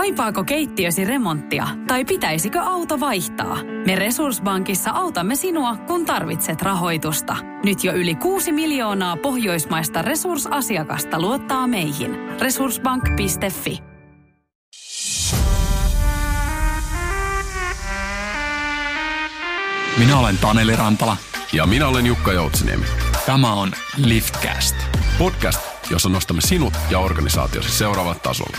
Kaipaako keittiösi remonttia tai pitäisikö auto vaihtaa? Me Resurssbankissa autamme sinua, kun tarvitset rahoitusta. Nyt jo yli 6 miljoonaa pohjoismaista resursasiakasta luottaa meihin. Resurssbank.fi Minä olen Taneli Rantala. Ja minä olen Jukka Joutsiniemi. Tämä on Liftcast. Podcast, jossa nostamme sinut ja organisaatiosi seuraavalle tasolle.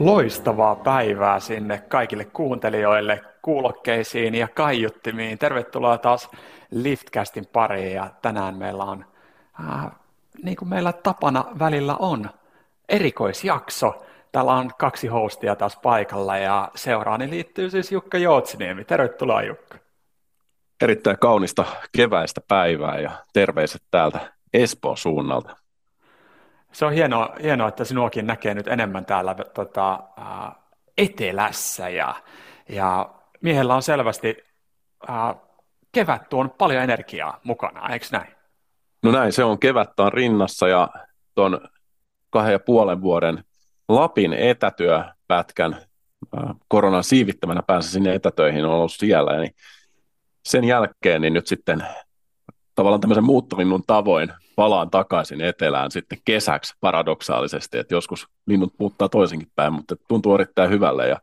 Loistavaa päivää sinne kaikille kuuntelijoille, kuulokkeisiin ja kaiuttimiin. Tervetuloa taas Liftcastin pariin ja tänään meillä on, äh, niin kuin meillä tapana välillä on, erikoisjakso. Täällä on kaksi hostia taas paikalla ja seuraani liittyy siis Jukka Joutsiniemi. Tervetuloa Jukka. Erittäin kaunista keväistä päivää ja terveiset täältä Espoon suunnalta. Se on hienoa, hienoa että sinuakin näkee nyt enemmän täällä tota, ää, etelässä ja, ja miehellä on selvästi ää, kevät tuon paljon energiaa mukana, eikö näin? No näin, se on kevättä on rinnassa ja tuon kahden ja puolen vuoden Lapin etätyöpätkän koronan siivittämänä päässä sinne etätöihin on ollut siellä, niin sen jälkeen niin nyt sitten tavallaan tämmöisen muuttolinnun tavoin palaan takaisin etelään sitten kesäksi paradoksaalisesti, että joskus linnut muuttaa toisenkin päin, mutta tuntuu erittäin hyvälle ja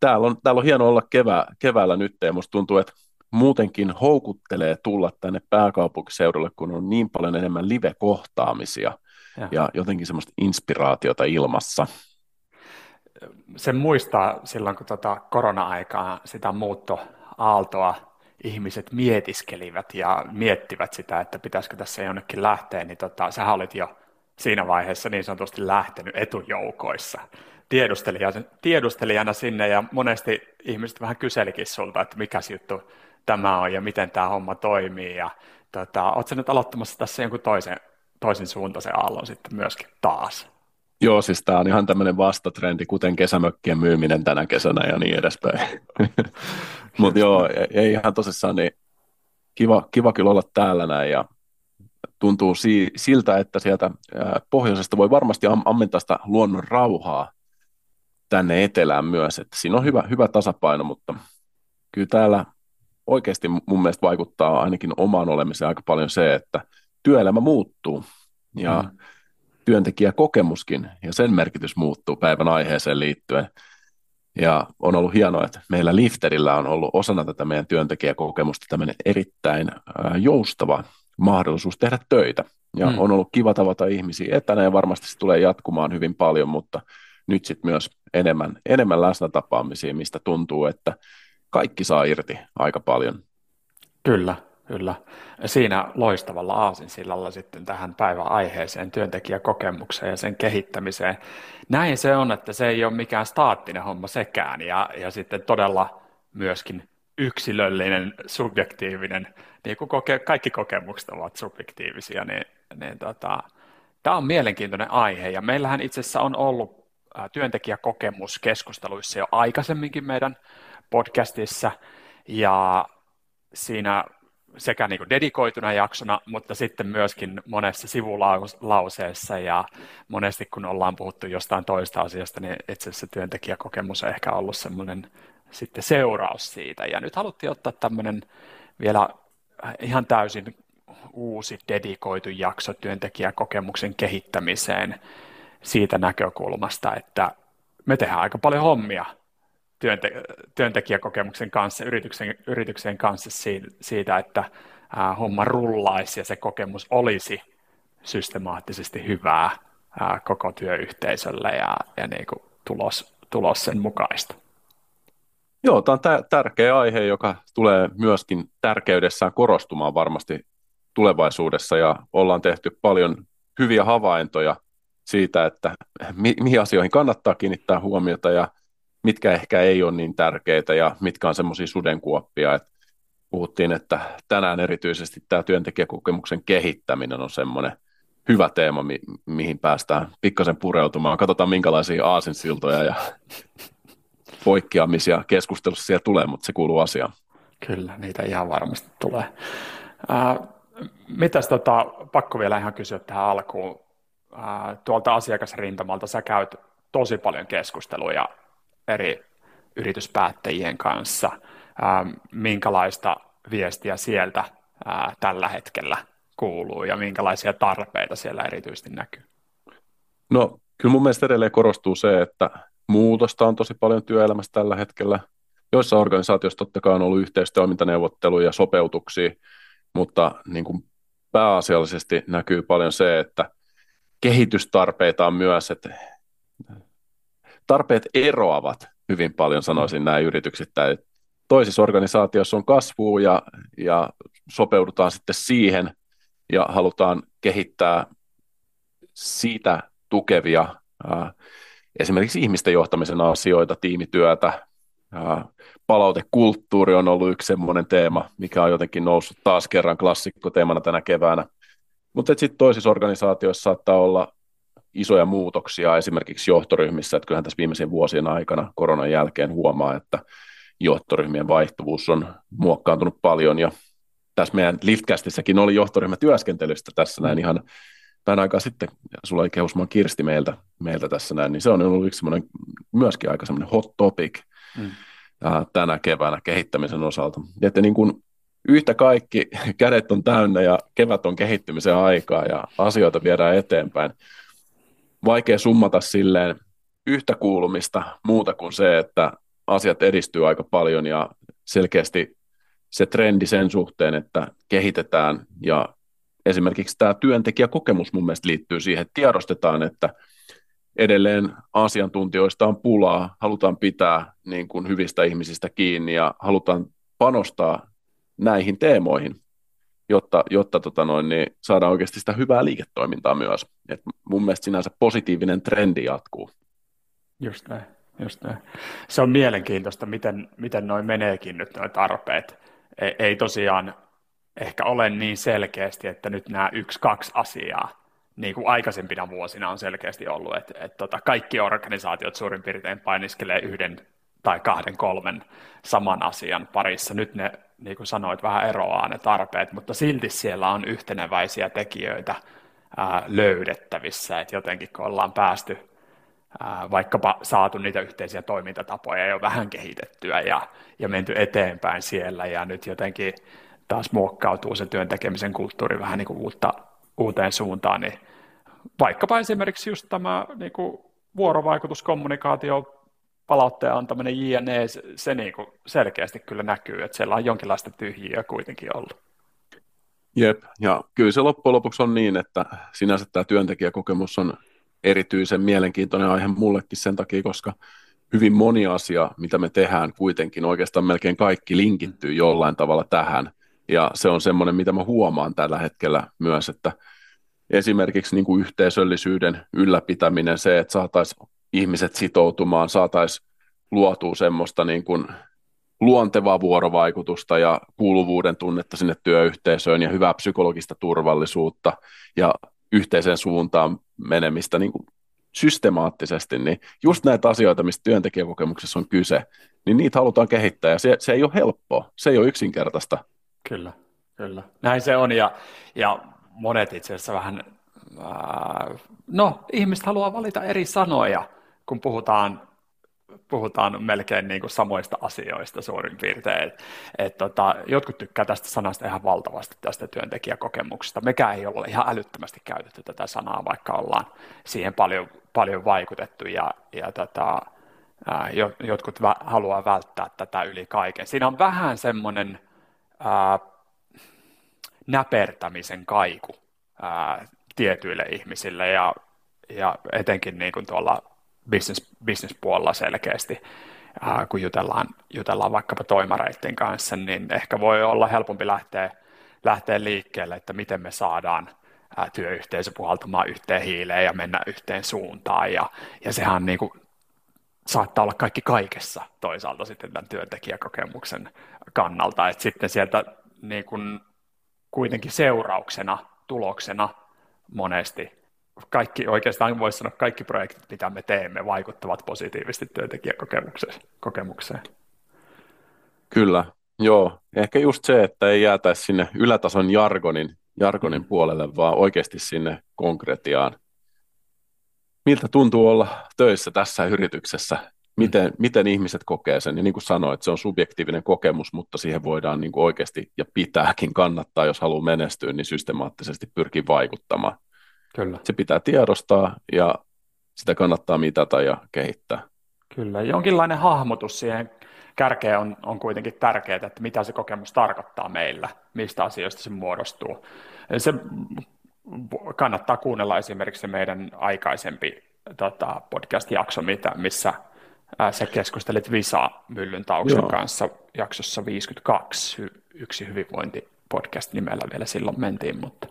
täällä on, täällä on hieno olla kevää, keväällä nyt ja musta tuntuu, että muutenkin houkuttelee tulla tänne pääkaupunkiseudulle, kun on niin paljon enemmän live-kohtaamisia ja, ja jotenkin semmoista inspiraatiota ilmassa. Sen muistaa silloin, kun tota korona-aikaa sitä muuttoaaltoa ihmiset mietiskelivät ja miettivät sitä, että pitäisikö tässä jonnekin lähteä, niin tota, sä olit jo siinä vaiheessa niin sanotusti lähtenyt etujoukoissa tiedustelijana, tiedustelijana sinne ja monesti ihmiset vähän kyselikin sulta, että mikä juttu tämä on ja miten tämä homma toimii ja tota, ootko nyt aloittamassa tässä jonkun toisen, toisen suuntaisen aallon sitten myöskin taas? Joo, siis tämä on ihan tämmöinen vastatrendi, kuten kesämökkien myyminen tänä kesänä ja niin edespäin. Mutta joo, ei ihan tosissaan, niin kiva, kiva kyllä olla täällä näin ja tuntuu si- siltä, että sieltä pohjoisesta voi varmasti am- ammentaa sitä luonnon rauhaa tänne etelään myös, että siinä on hyvä, hyvä tasapaino, mutta kyllä täällä oikeasti mun mielestä vaikuttaa ainakin omaan olemiseen aika paljon se, että työelämä muuttuu ja mm. Työntekijäkokemuskin ja sen merkitys muuttuu päivän aiheeseen liittyen. Ja on ollut hienoa, että meillä Lifterillä on ollut osana tätä meidän työntekijäkokemusta tämmöinen erittäin joustava mahdollisuus tehdä töitä. Ja mm. on ollut kiva tavata ihmisiä etänä ja varmasti se tulee jatkumaan hyvin paljon, mutta nyt sitten myös enemmän, enemmän läsnä tapaamisia, mistä tuntuu, että kaikki saa irti aika paljon. Kyllä, kyllä. Siinä loistavalla aasinsillalla sitten tähän päivän aiheeseen, työntekijäkokemukseen ja sen kehittämiseen. Näin se on, että se ei ole mikään staattinen homma sekään ja, ja sitten todella myöskin yksilöllinen, subjektiivinen, niin kuin koke, kaikki kokemukset ovat subjektiivisia, niin, niin tota, tämä on mielenkiintoinen aihe ja meillähän itse asiassa on ollut työntekijäkokemuskeskusteluissa jo aikaisemminkin meidän podcastissa ja siinä sekä niin dedikoituna jaksona, mutta sitten myöskin monessa sivulauseessa ja monesti kun ollaan puhuttu jostain toista asiasta, niin itse asiassa työntekijäkokemus on ehkä ollut semmoinen sitten seuraus siitä. Ja nyt haluttiin ottaa tämmöinen vielä ihan täysin uusi dedikoitu jakso työntekijäkokemuksen kehittämiseen siitä näkökulmasta, että me tehdään aika paljon hommia työnte- työntekijäkokemuksen kanssa, yrityksen, yrityksen kanssa siitä, että ää, homma rullaisi ja se kokemus olisi systemaattisesti hyvää ää, koko työyhteisölle ja, ja niin kuin tulos, tulos sen mukaista. Joo, tämä on tä- tärkeä aihe, joka tulee myöskin tärkeydessään korostumaan varmasti tulevaisuudessa ja ollaan tehty paljon hyviä havaintoja siitä, että mi- mihin asioihin kannattaa kiinnittää huomiota ja mitkä ehkä ei ole niin tärkeitä ja mitkä on semmoisia sudenkuoppia. että puhuttiin, että tänään erityisesti tämä työntekijäkokemuksen kehittäminen on semmoinen hyvä teema, mi- mihin päästään pikkasen pureutumaan. Katsotaan, minkälaisia aasinsiltoja ja poikkeamisia keskustelussa siellä tulee, mutta se kuuluu asiaan. Kyllä, niitä ihan varmasti tulee. Äh, Mitäs tota, pakko vielä ihan kysyä tähän alkuun. Ää, tuolta asiakasrintamalta sä käyt tosi paljon keskusteluja eri yrityspäättäjien kanssa. Ää, minkälaista viestiä sieltä ää, tällä hetkellä kuuluu ja minkälaisia tarpeita siellä erityisesti näkyy? No kyllä mun mielestä edelleen korostuu se, että muutosta on tosi paljon työelämässä tällä hetkellä. Joissa organisaatioissa totta kai on ollut yhteistoimintaneuvotteluja ja sopeutuksia, mutta niin kuin pääasiallisesti näkyy paljon se, että kehitystarpeita on myös, että tarpeet eroavat hyvin paljon, sanoisin näin yrityksittäin. Toisissa organisaatioissa on kasvu ja, ja sopeudutaan sitten siihen ja halutaan kehittää siitä tukevia ää, esimerkiksi ihmisten johtamisen asioita, tiimityötä, ää, palautekulttuuri on ollut yksi semmoinen teema, mikä on jotenkin noussut taas kerran klassikkoteemana tänä keväänä. Mutta sitten toisissa organisaatioissa saattaa olla isoja muutoksia esimerkiksi johtoryhmissä, että kyllähän tässä viimeisen vuosien aikana koronan jälkeen huomaa, että johtoryhmien vaihtuvuus on muokkaantunut paljon ja tässä meidän Liftcastissakin oli johtoryhmätyöskentelystä tässä näin ihan vähän aikaa sitten, sulla oli kehusmaan Kirsti meiltä, meiltä tässä näin, niin se on ollut yksi myöskin aika semmoinen hot topic mm. tänä keväänä kehittämisen osalta. Että niin kuin yhtä kaikki kädet on täynnä ja kevät on kehittymisen aikaa ja asioita viedään eteenpäin. Vaikea summata silleen yhtä kuulumista muuta kuin se, että asiat edistyy aika paljon ja selkeästi se trendi sen suhteen, että kehitetään. Ja esimerkiksi tämä työntekijäkokemus mun mielestä liittyy siihen, että tiedostetaan, että edelleen asiantuntijoista on pulaa, halutaan pitää niin kuin hyvistä ihmisistä kiinni ja halutaan panostaa näihin teemoihin, jotta, jotta tota noin, niin saadaan oikeasti sitä hyvää liiketoimintaa myös. Et mun mielestä sinänsä positiivinen trendi jatkuu. Just näin, just näin. Se on mielenkiintoista, miten, miten noin meneekin nyt nuo tarpeet. Ei, ei tosiaan ehkä ole niin selkeästi, että nyt nämä yksi, kaksi asiaa, niin kuin aikaisempina vuosina on selkeästi ollut, että, että tota, kaikki organisaatiot suurin piirtein painiskelee yhden tai kahden, kolmen saman asian parissa. Nyt ne, niin kuin sanoit, vähän eroaa ne tarpeet, mutta silti siellä on yhteneväisiä tekijöitä ää, löydettävissä, että jotenkin kun ollaan päästy ää, vaikkapa saatu niitä yhteisiä toimintatapoja jo vähän kehitettyä ja, ja menty eteenpäin siellä ja nyt jotenkin taas muokkautuu se työn tekemisen kulttuuri vähän niin kuin uutta, uuteen suuntaan, niin vaikkapa esimerkiksi just tämä niin kuin vuorovaikutuskommunikaatio, palautteen antaminen JNE, se, se niin kuin selkeästi kyllä näkyy, että siellä on jonkinlaista tyhjiä kuitenkin ollut. Jep, ja kyllä se loppujen lopuksi on niin, että sinänsä tämä työntekijäkokemus on erityisen mielenkiintoinen aihe mullekin sen takia, koska hyvin moni asia, mitä me tehdään kuitenkin, oikeastaan melkein kaikki linkittyy jollain tavalla tähän. Ja se on semmoinen, mitä mä huomaan tällä hetkellä myös, että esimerkiksi niin kuin yhteisöllisyyden ylläpitäminen, se, että saataisiin ihmiset sitoutumaan, saataisiin luotua semmoista niin kuin luontevaa vuorovaikutusta ja kuuluvuuden tunnetta sinne työyhteisöön ja hyvää psykologista turvallisuutta ja yhteiseen suuntaan menemistä niin kuin systemaattisesti, niin just näitä asioita, mistä työntekijäkokemuksessa on kyse, niin niitä halutaan kehittää ja se, se ei ole helppoa, se ei ole yksinkertaista. Kyllä, kyllä. Näin se on ja, ja monet itse asiassa vähän, ää, no ihmiset haluaa valita eri sanoja, kun puhutaan puhutaan melkein niin kuin samoista asioista suurin piirtein. Et, et tota, jotkut tykkää tästä sanasta ihan valtavasti tästä työntekijäkokemuksesta. Mekään ei ole ihan älyttömästi käytetty tätä sanaa, vaikka ollaan siihen paljon, paljon vaikutettu ja, ja tota, ää, jotkut vä- haluaa välttää tätä yli kaiken. Siinä on vähän semmoinen näpertämisen kaiku ää, tietyille ihmisille ja, ja etenkin niin kuin tuolla business, business-puolella selkeästi, ää, kun jutellaan, jutellaan vaikkapa toimareiden kanssa, niin ehkä voi olla helpompi lähteä, lähteä liikkeelle, että miten me saadaan ää, työyhteisö puhaltamaan yhteen hiileen ja mennä yhteen suuntaan. Ja, ja sehän niin kuin, saattaa olla kaikki kaikessa toisaalta sitten tämän työntekijäkokemuksen kannalta, että sitten sieltä niin kuin kuitenkin seurauksena, tuloksena monesti kaikki, oikeastaan voisi sanoa, kaikki projektit, mitä me teemme, vaikuttavat positiivisesti työntekijäkokemukseen. Kyllä, joo. Ehkä just se, että ei jäätäisi sinne ylätason jargonin jargonin puolelle, vaan oikeasti sinne konkretiaan. Miltä tuntuu olla töissä tässä yrityksessä? Miten, mm. miten ihmiset kokee sen? Ja niin kuin sanoit, se on subjektiivinen kokemus, mutta siihen voidaan niin kuin oikeasti ja pitääkin kannattaa, jos haluaa menestyä, niin systemaattisesti pyrkii vaikuttamaan. Kyllä. Se pitää tiedostaa ja sitä kannattaa mitata ja kehittää. Kyllä, jonkinlainen hahmotus siihen kärkeen on, on kuitenkin tärkeää, että mitä se kokemus tarkoittaa meillä, mistä asioista se muodostuu. Se kannattaa kuunnella esimerkiksi meidän aikaisempi tota, podcast-jakso, mitä, missä ää, sä keskustelit Visa Myllyntauksen Joo. kanssa jaksossa 52, yksi hyvinvointipodcast nimellä vielä silloin mentiin, mutta,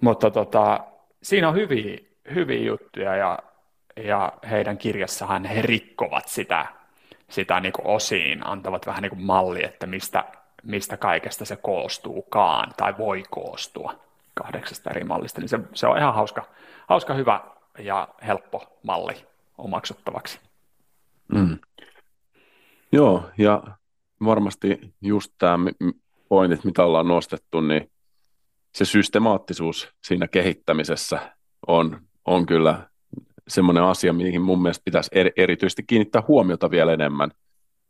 mutta tota, siinä on hyviä, hyviä juttuja ja, ja heidän kirjassahan he rikkovat sitä sitä niin kuin osiin, antavat vähän niin kuin malli, että mistä, mistä kaikesta se koostuukaan tai voi koostua kahdeksasta eri mallista, niin se, se on ihan hauska, hauska, hyvä ja helppo malli omaksuttavaksi. Mm. Joo, ja varmasti just tämä pointit, mitä ollaan nostettu, niin se systemaattisuus siinä kehittämisessä on, on kyllä semmoinen asia, mihin mun mielestä pitäisi erityisesti kiinnittää huomiota vielä enemmän.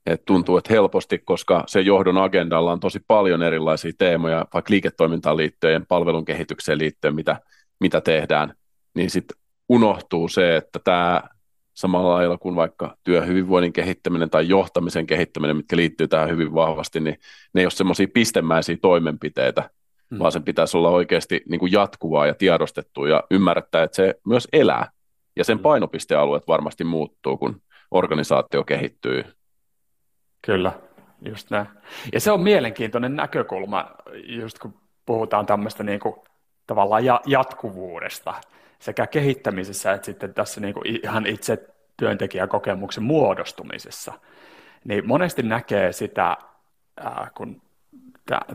Et tuntuu, että helposti, koska se johdon agendalla on tosi paljon erilaisia teemoja, vaikka liiketoimintaan liittyen, palvelun kehitykseen liittyen, mitä, mitä tehdään, niin sitten unohtuu se, että tämä samalla lailla kuin vaikka työhyvinvoinnin kehittäminen tai johtamisen kehittäminen, mitkä liittyy tähän hyvin vahvasti, niin ne ei ole semmoisia pistemäisiä toimenpiteitä, hmm. vaan sen pitäisi olla oikeasti niin kuin jatkuvaa ja tiedostettua ja ymmärtää, että se myös elää ja sen mm. painopistealueet varmasti muuttuu, kun organisaatio kehittyy. Kyllä, just näin. Ja se on mielenkiintoinen näkökulma, just kun puhutaan tämmöistä niin kuin, tavallaan jatkuvuudesta sekä kehittämisessä että sitten tässä niin kuin ihan itse työntekijäkokemuksen muodostumisessa. Niin monesti näkee sitä, kun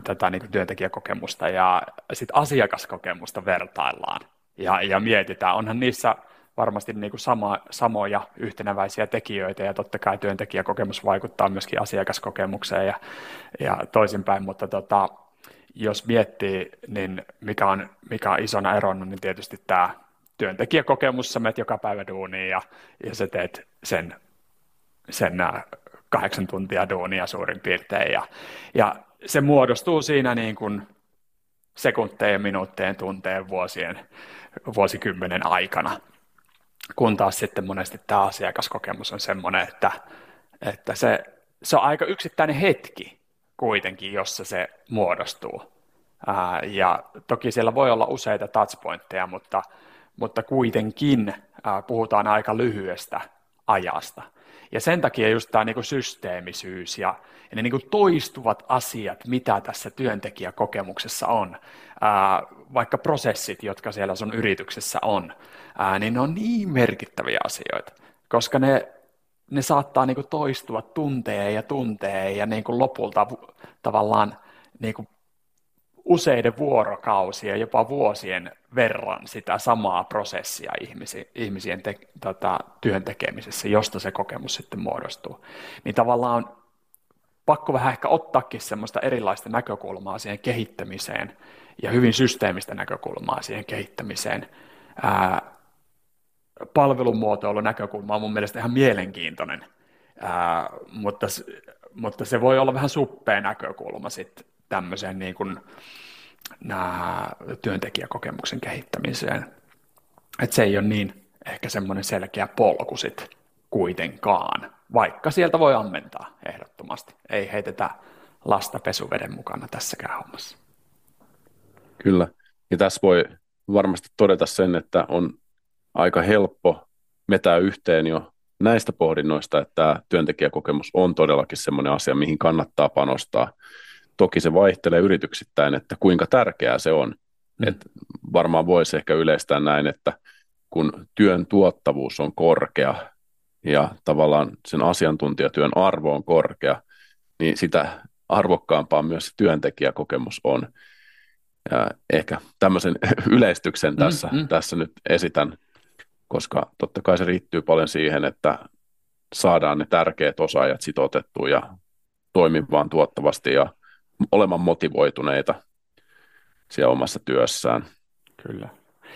tätä niin kuin työntekijäkokemusta ja sit asiakaskokemusta vertaillaan. Ja, ja mietitään, onhan niissä varmasti niin kuin sama, samoja yhtenäväisiä tekijöitä ja totta kai työntekijäkokemus vaikuttaa myöskin asiakaskokemukseen ja, ja toisinpäin, mutta tota, jos miettii, niin mikä on, mikä on isona erona, niin tietysti tämä työntekijäkokemus, sä menet joka päivä duuniin ja, ja sä teet sen, sen kahdeksan tuntia duunia suurin piirtein ja, ja se muodostuu siinä niin kuin sekuntejen, minuuttien, tunteen, vuosien, vuosikymmenen aikana kun taas sitten monesti tämä asiakaskokemus on semmoinen, että, että se, se on aika yksittäinen hetki kuitenkin, jossa se muodostuu. Ää, ja toki siellä voi olla useita touchpointteja, mutta, mutta kuitenkin ää, puhutaan aika lyhyestä ajasta. Ja sen takia just tämä niinku systeemisyys ja, ja ne niinku toistuvat asiat, mitä tässä työntekijäkokemuksessa on, ää, vaikka prosessit, jotka siellä sun yrityksessä on, ää, niin ne on niin merkittäviä asioita, koska ne, ne saattaa niinku toistua tunteen ja tunteen ja niinku lopulta tavallaan niinku useiden vuorokausien, jopa vuosien verran sitä samaa prosessia ihmisi, ihmisien te, tota, työn tekemisessä, josta se kokemus sitten muodostuu. Niin tavallaan on pakko vähän ehkä ottaakin semmoista erilaista näkökulmaa siihen kehittämiseen ja hyvin systeemistä näkökulmaa siihen kehittämiseen. Ää, palvelumuotoilun näkökulma on mun mielestä ihan mielenkiintoinen, ää, mutta, mutta se voi olla vähän suppea näkökulma sitten tämmöiseen niin kuin, nää, työntekijäkokemuksen kehittämiseen. Että se ei ole niin ehkä semmoinen selkeä polku sitten kuitenkaan, vaikka sieltä voi ammentaa ehdottomasti. Ei heitetä lasta pesuveden mukana tässäkään hommassa. Kyllä, ja tässä voi varmasti todeta sen, että on aika helppo metää yhteen jo näistä pohdinnoista, että työntekijäkokemus on todellakin semmoinen asia, mihin kannattaa panostaa. Toki se vaihtelee yrityksittäin, että kuinka tärkeää se on. Mm. Et varmaan voisi ehkä yleistää näin, että kun työn tuottavuus on korkea ja tavallaan sen asiantuntijatyön arvo on korkea, niin sitä arvokkaampaa myös se työntekijäkokemus on. Ja ehkä tämmöisen yleistyksen tässä, mm, mm. tässä nyt esitän, koska totta kai se riittyy paljon siihen, että saadaan ne tärkeät osaajat sitoutettua ja toimimaan tuottavasti ja olemaan motivoituneita. siellä omassa työssään. Kyllä.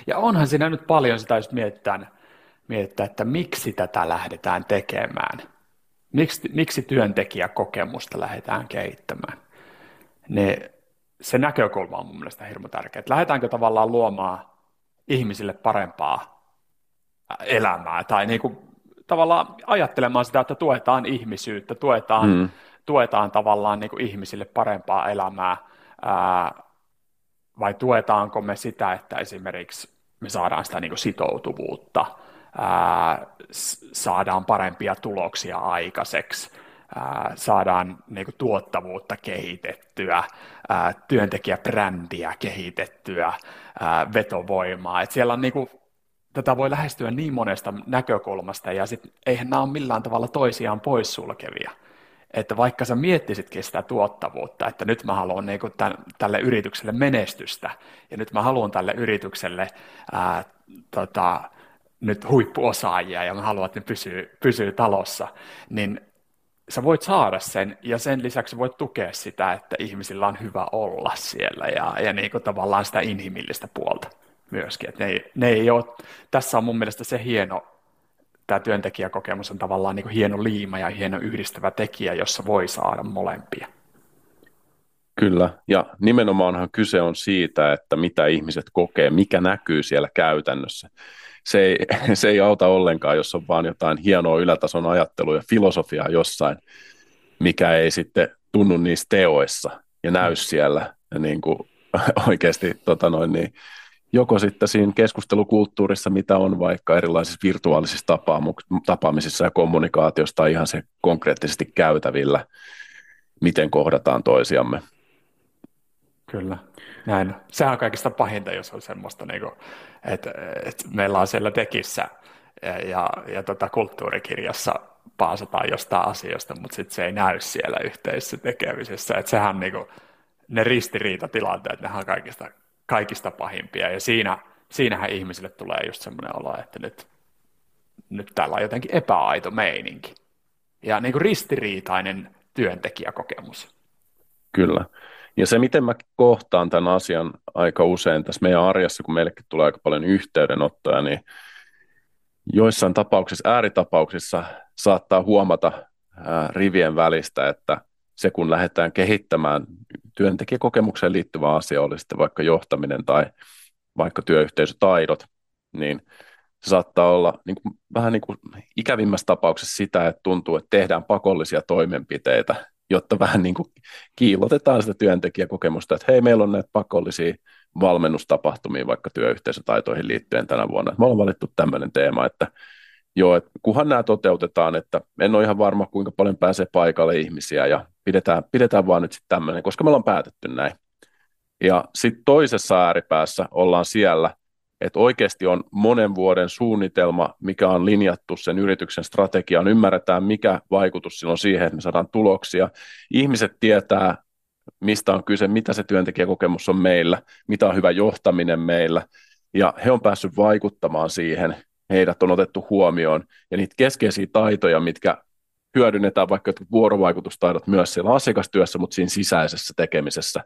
Ja onhan siinä nyt paljon sitä, jos mietitään, mietitään että miksi tätä lähdetään tekemään. Miksi, miksi työntekijäkokemusta lähdetään kehittämään. Ne, se näkökulma on mun mielestä hirmu tärkeä. Että lähdetäänkö tavallaan luomaan ihmisille parempaa elämää tai niin kuin, tavallaan ajattelemaan sitä, että tuetaan ihmisyyttä, tuetaan, mm. Tuetaan tavallaan niin kuin ihmisille parempaa elämää, ää, vai tuetaanko me sitä, että esimerkiksi me saadaan sitä niin kuin sitoutuvuutta, ää, saadaan parempia tuloksia aikaiseksi, ää, saadaan niin kuin tuottavuutta kehitettyä, ää, työntekijäbrändiä kehitettyä, ää, vetovoimaa. Et siellä on niin kuin, tätä voi lähestyä niin monesta näkökulmasta, ja sit, eihän nämä ole millään tavalla toisiaan poissulkevia että vaikka sä miettisitkin sitä tuottavuutta, että nyt mä haluan niin tämän, tälle yritykselle menestystä, ja nyt mä haluan tälle yritykselle ää, tota, nyt huippuosaajia, ja mä haluan, että ne pysyy, pysyy talossa, niin sä voit saada sen, ja sen lisäksi voit tukea sitä, että ihmisillä on hyvä olla siellä, ja, ja niin kuin tavallaan sitä inhimillistä puolta myöskin. Että ne, ne ei ole, tässä on mun mielestä se hieno tämä työntekijäkokemus on tavallaan niin hieno liima ja hieno yhdistävä tekijä, jossa voi saada molempia. Kyllä, ja nimenomaanhan kyse on siitä, että mitä ihmiset kokee, mikä näkyy siellä käytännössä. Se ei, se ei auta ollenkaan, jos on vaan jotain hienoa ylätason ajattelua ja filosofiaa jossain, mikä ei sitten tunnu niissä teoissa ja näy siellä niin kuin oikeasti tota noin, niin, joko sitten siinä keskustelukulttuurissa, mitä on vaikka erilaisissa virtuaalisissa tapaamisissa ja kommunikaatiossa, tai ihan se konkreettisesti käytävillä, miten kohdataan toisiamme. Kyllä, näin. Sehän on kaikista pahinta, jos on semmoista, niin kuin, että, että meillä on siellä tekissä ja, ja, ja tota kulttuurikirjassa paasataan jostain asioista, mutta sitten se ei näy siellä yhteisessä tekemisessä. Että sehän niin kuin, ne ristiriitatilanteet, ne on kaikista kaikista pahimpia. Ja siinä, siinähän ihmisille tulee just semmoinen olo, että nyt, nyt täällä on jotenkin epäaito meininki. Ja niin kuin ristiriitainen työntekijäkokemus. Kyllä. Ja se, miten mä kohtaan tämän asian aika usein tässä meidän arjessa, kun meillekin tulee aika paljon yhteydenottoja, niin joissain tapauksissa, ääritapauksissa saattaa huomata ää, rivien välistä, että se kun lähdetään kehittämään työntekijäkokemukseen liittyvä asia, oli sitten vaikka johtaminen tai vaikka työyhteisötaidot, niin se saattaa olla niin kuin, vähän niin kuin ikävimmässä tapauksessa sitä, että tuntuu, että tehdään pakollisia toimenpiteitä, jotta vähän niin kuin kiilotetaan sitä työntekijäkokemusta, että hei, meillä on näitä pakollisia valmennustapahtumia vaikka työyhteisötaitoihin liittyen tänä vuonna. Me ollaan valittu tämmöinen teema, että joo, että kunhan nämä toteutetaan, että en ole ihan varma, kuinka paljon pääsee paikalle ihmisiä ja pidetään, pidetään vaan nyt sitten tämmöinen, koska me ollaan päätetty näin. Ja sitten toisessa ääripäässä ollaan siellä, että oikeasti on monen vuoden suunnitelma, mikä on linjattu sen yrityksen strategiaan, ymmärretään mikä vaikutus sillä on siihen, että me saadaan tuloksia. Ihmiset tietää, mistä on kyse, mitä se työntekijäkokemus on meillä, mitä on hyvä johtaminen meillä, ja he on päässyt vaikuttamaan siihen, heidät on otettu huomioon, ja niitä keskeisiä taitoja, mitkä hyödynnetään vaikka vuorovaikutustaidot myös siellä asiakastyössä, mutta siinä sisäisessä tekemisessä,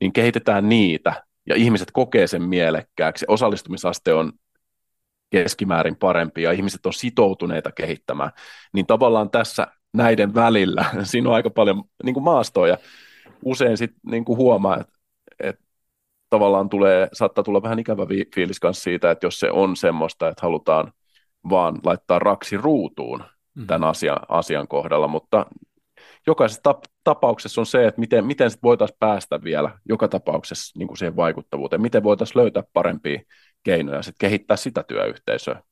niin kehitetään niitä, ja ihmiset kokee sen mielekkääksi, osallistumisaste on keskimäärin parempi, ja ihmiset on sitoutuneita kehittämään, niin tavallaan tässä näiden välillä, siinä on aika paljon niin kuin maastoa, ja usein sitten niin kuin huomaa, että tavallaan tulee, saattaa tulla vähän ikävä fiilis kanssa siitä, että jos se on semmoista, että halutaan vaan laittaa raksi ruutuun mm. tämän asian, asian kohdalla, mutta jokaisessa tap- tapauksessa on se, että miten, miten sit voitaisiin päästä vielä joka tapauksessa niin kuin siihen vaikuttavuuteen, miten voitaisiin löytää parempia keinoja sit kehittää sitä työyhteisöä.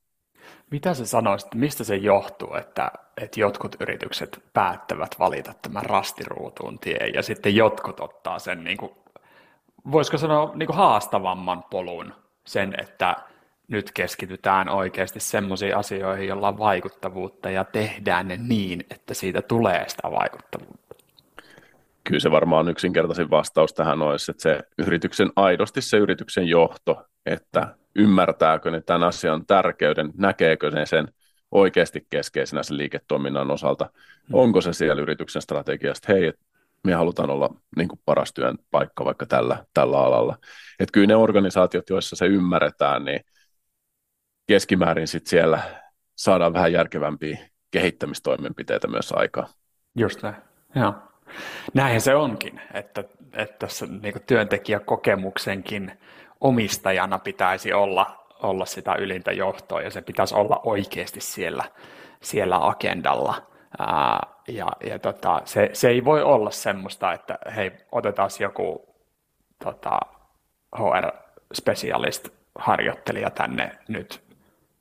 Mitä se sanoisit, mistä se johtuu, että, että jotkut yritykset päättävät valita tämän rastiruutuun tien ja sitten jotkut ottaa sen niin kuin voisiko sanoa niin kuin haastavamman polun sen, että nyt keskitytään oikeasti semmoisiin asioihin, joilla on vaikuttavuutta ja tehdään ne niin, että siitä tulee sitä vaikuttavuutta. Kyllä se varmaan yksinkertaisin vastaus tähän olisi, että se yrityksen, aidosti se yrityksen johto, että ymmärtääkö ne tämän asian tärkeyden, näkeekö ne sen oikeasti keskeisenä sen liiketoiminnan osalta, hmm. onko se siellä yrityksen strategiasta, hei, me halutaan olla niin kuin paras työn paikka vaikka tällä, tällä alalla. Et kyllä ne organisaatiot, joissa se ymmärretään, niin keskimäärin sit siellä saadaan vähän järkevämpiä kehittämistoimenpiteitä myös aikaa. Just näin, joo. Näinhän se onkin, että, että tässä niin työntekijäkokemuksenkin omistajana pitäisi olla, olla sitä ylintä johtoa ja se pitäisi olla oikeasti siellä, siellä agendalla. Ää, ja ja tota, se, se ei voi olla semmoista, että hei, otetaan joku tota, HR-specialist harjoittelija tänne nyt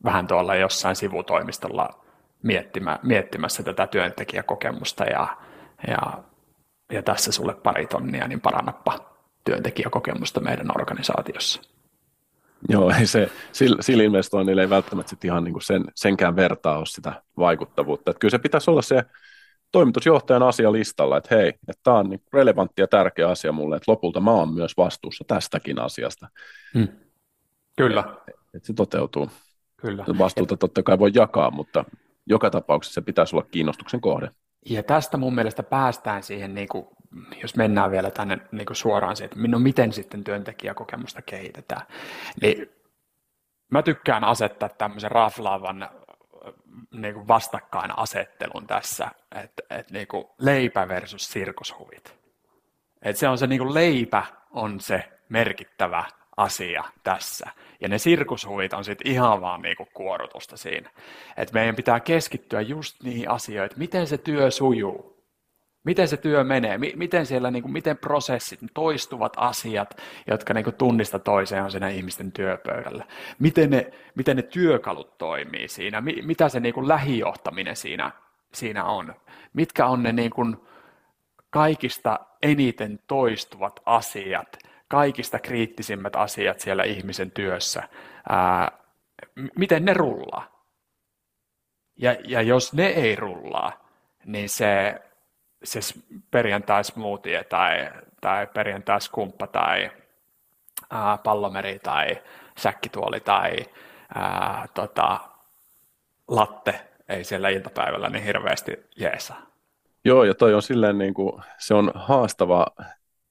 vähän tuolla jossain sivutoimistolla miettimä, miettimässä tätä työntekijäkokemusta ja, ja, ja tässä sulle pari tonnia, niin parannappa työntekijäkokemusta meidän organisaatiossa. Joo, ei se, sillä, sillä investoinnilla ei välttämättä sit ihan niin kuin sen, senkään vertaa ole sitä vaikuttavuutta. Että kyllä se pitäisi olla se toimitusjohtajan asia listalla, että hei, että tämä on niin relevantti ja tärkeä asia mulle, että lopulta mä oon myös vastuussa tästäkin asiasta. Hmm. Kyllä. Että et se toteutuu. Kyllä. Vastuuta totta kai voi jakaa, mutta joka tapauksessa se pitäisi olla kiinnostuksen kohde. Ja tästä mun mielestä päästään siihen, niin kuin, jos mennään vielä tänne niin kuin suoraan siihen, että no miten sitten työntekijäkokemusta kehitetään. Niin mä tykkään asettaa tämmöisen raflaavan niin kuin vastakkainasettelun tässä, että, että niin kuin leipä versus sirkushuvit. Että se on se niin kuin leipä on se merkittävä asia tässä. Ja ne sirkushuvit on sitten ihan vaan niinku kuorutusta siinä. Et meidän pitää keskittyä just niihin asioihin, miten se työ sujuu. Miten se työ menee, miten siellä, niin kuin, miten prosessit, toistuvat asiat, jotka niin kuin, tunnista toiseen on siinä ihmisten työpöydällä. Miten ne, miten ne työkalut toimii siinä, mitä se niin kuin, lähijohtaminen siinä, siinä on. Mitkä on ne niin kuin, kaikista eniten toistuvat asiat, kaikista kriittisimmät asiat siellä ihmisen työssä, ää, miten ne rullaa. Ja, ja jos ne ei rullaa, niin se, se perjantai smoothie tai, tai perjantai skumppa tai ää, pallomeri tai säkkituoli tai ää, tota, latte ei siellä iltapäivällä niin hirveästi jeesa. Joo, ja toi on silleen niin kuin, se on haastava,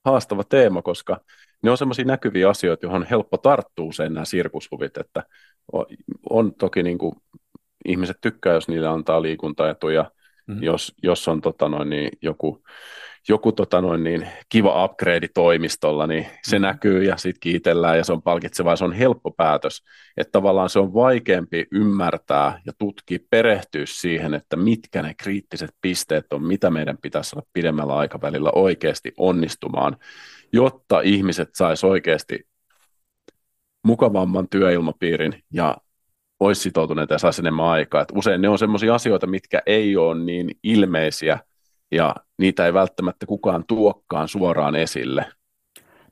haastava teema, koska ne on semmoisia näkyviä asioita, johon on helppo tarttua usein nämä sirkushuvit, että on, on toki niin kuin, ihmiset tykkää, jos niille antaa liikuntaetuja, mm-hmm. jos, jos on tota noin, niin joku, joku tota noin, niin kiva upgrade toimistolla, niin se mm-hmm. näkyy ja sitten kiitellään ja se on palkitsevaa, se on helppo päätös, että tavallaan se on vaikeampi ymmärtää ja tutkia, perehtyä siihen, että mitkä ne kriittiset pisteet on, mitä meidän pitäisi olla pidemmällä aikavälillä oikeasti onnistumaan, jotta ihmiset sais oikeasti mukavamman työilmapiirin ja olisi sitoutuneita ja saisi enemmän aikaa. Et usein ne on sellaisia asioita, mitkä ei ole niin ilmeisiä ja niitä ei välttämättä kukaan tuokkaan suoraan esille.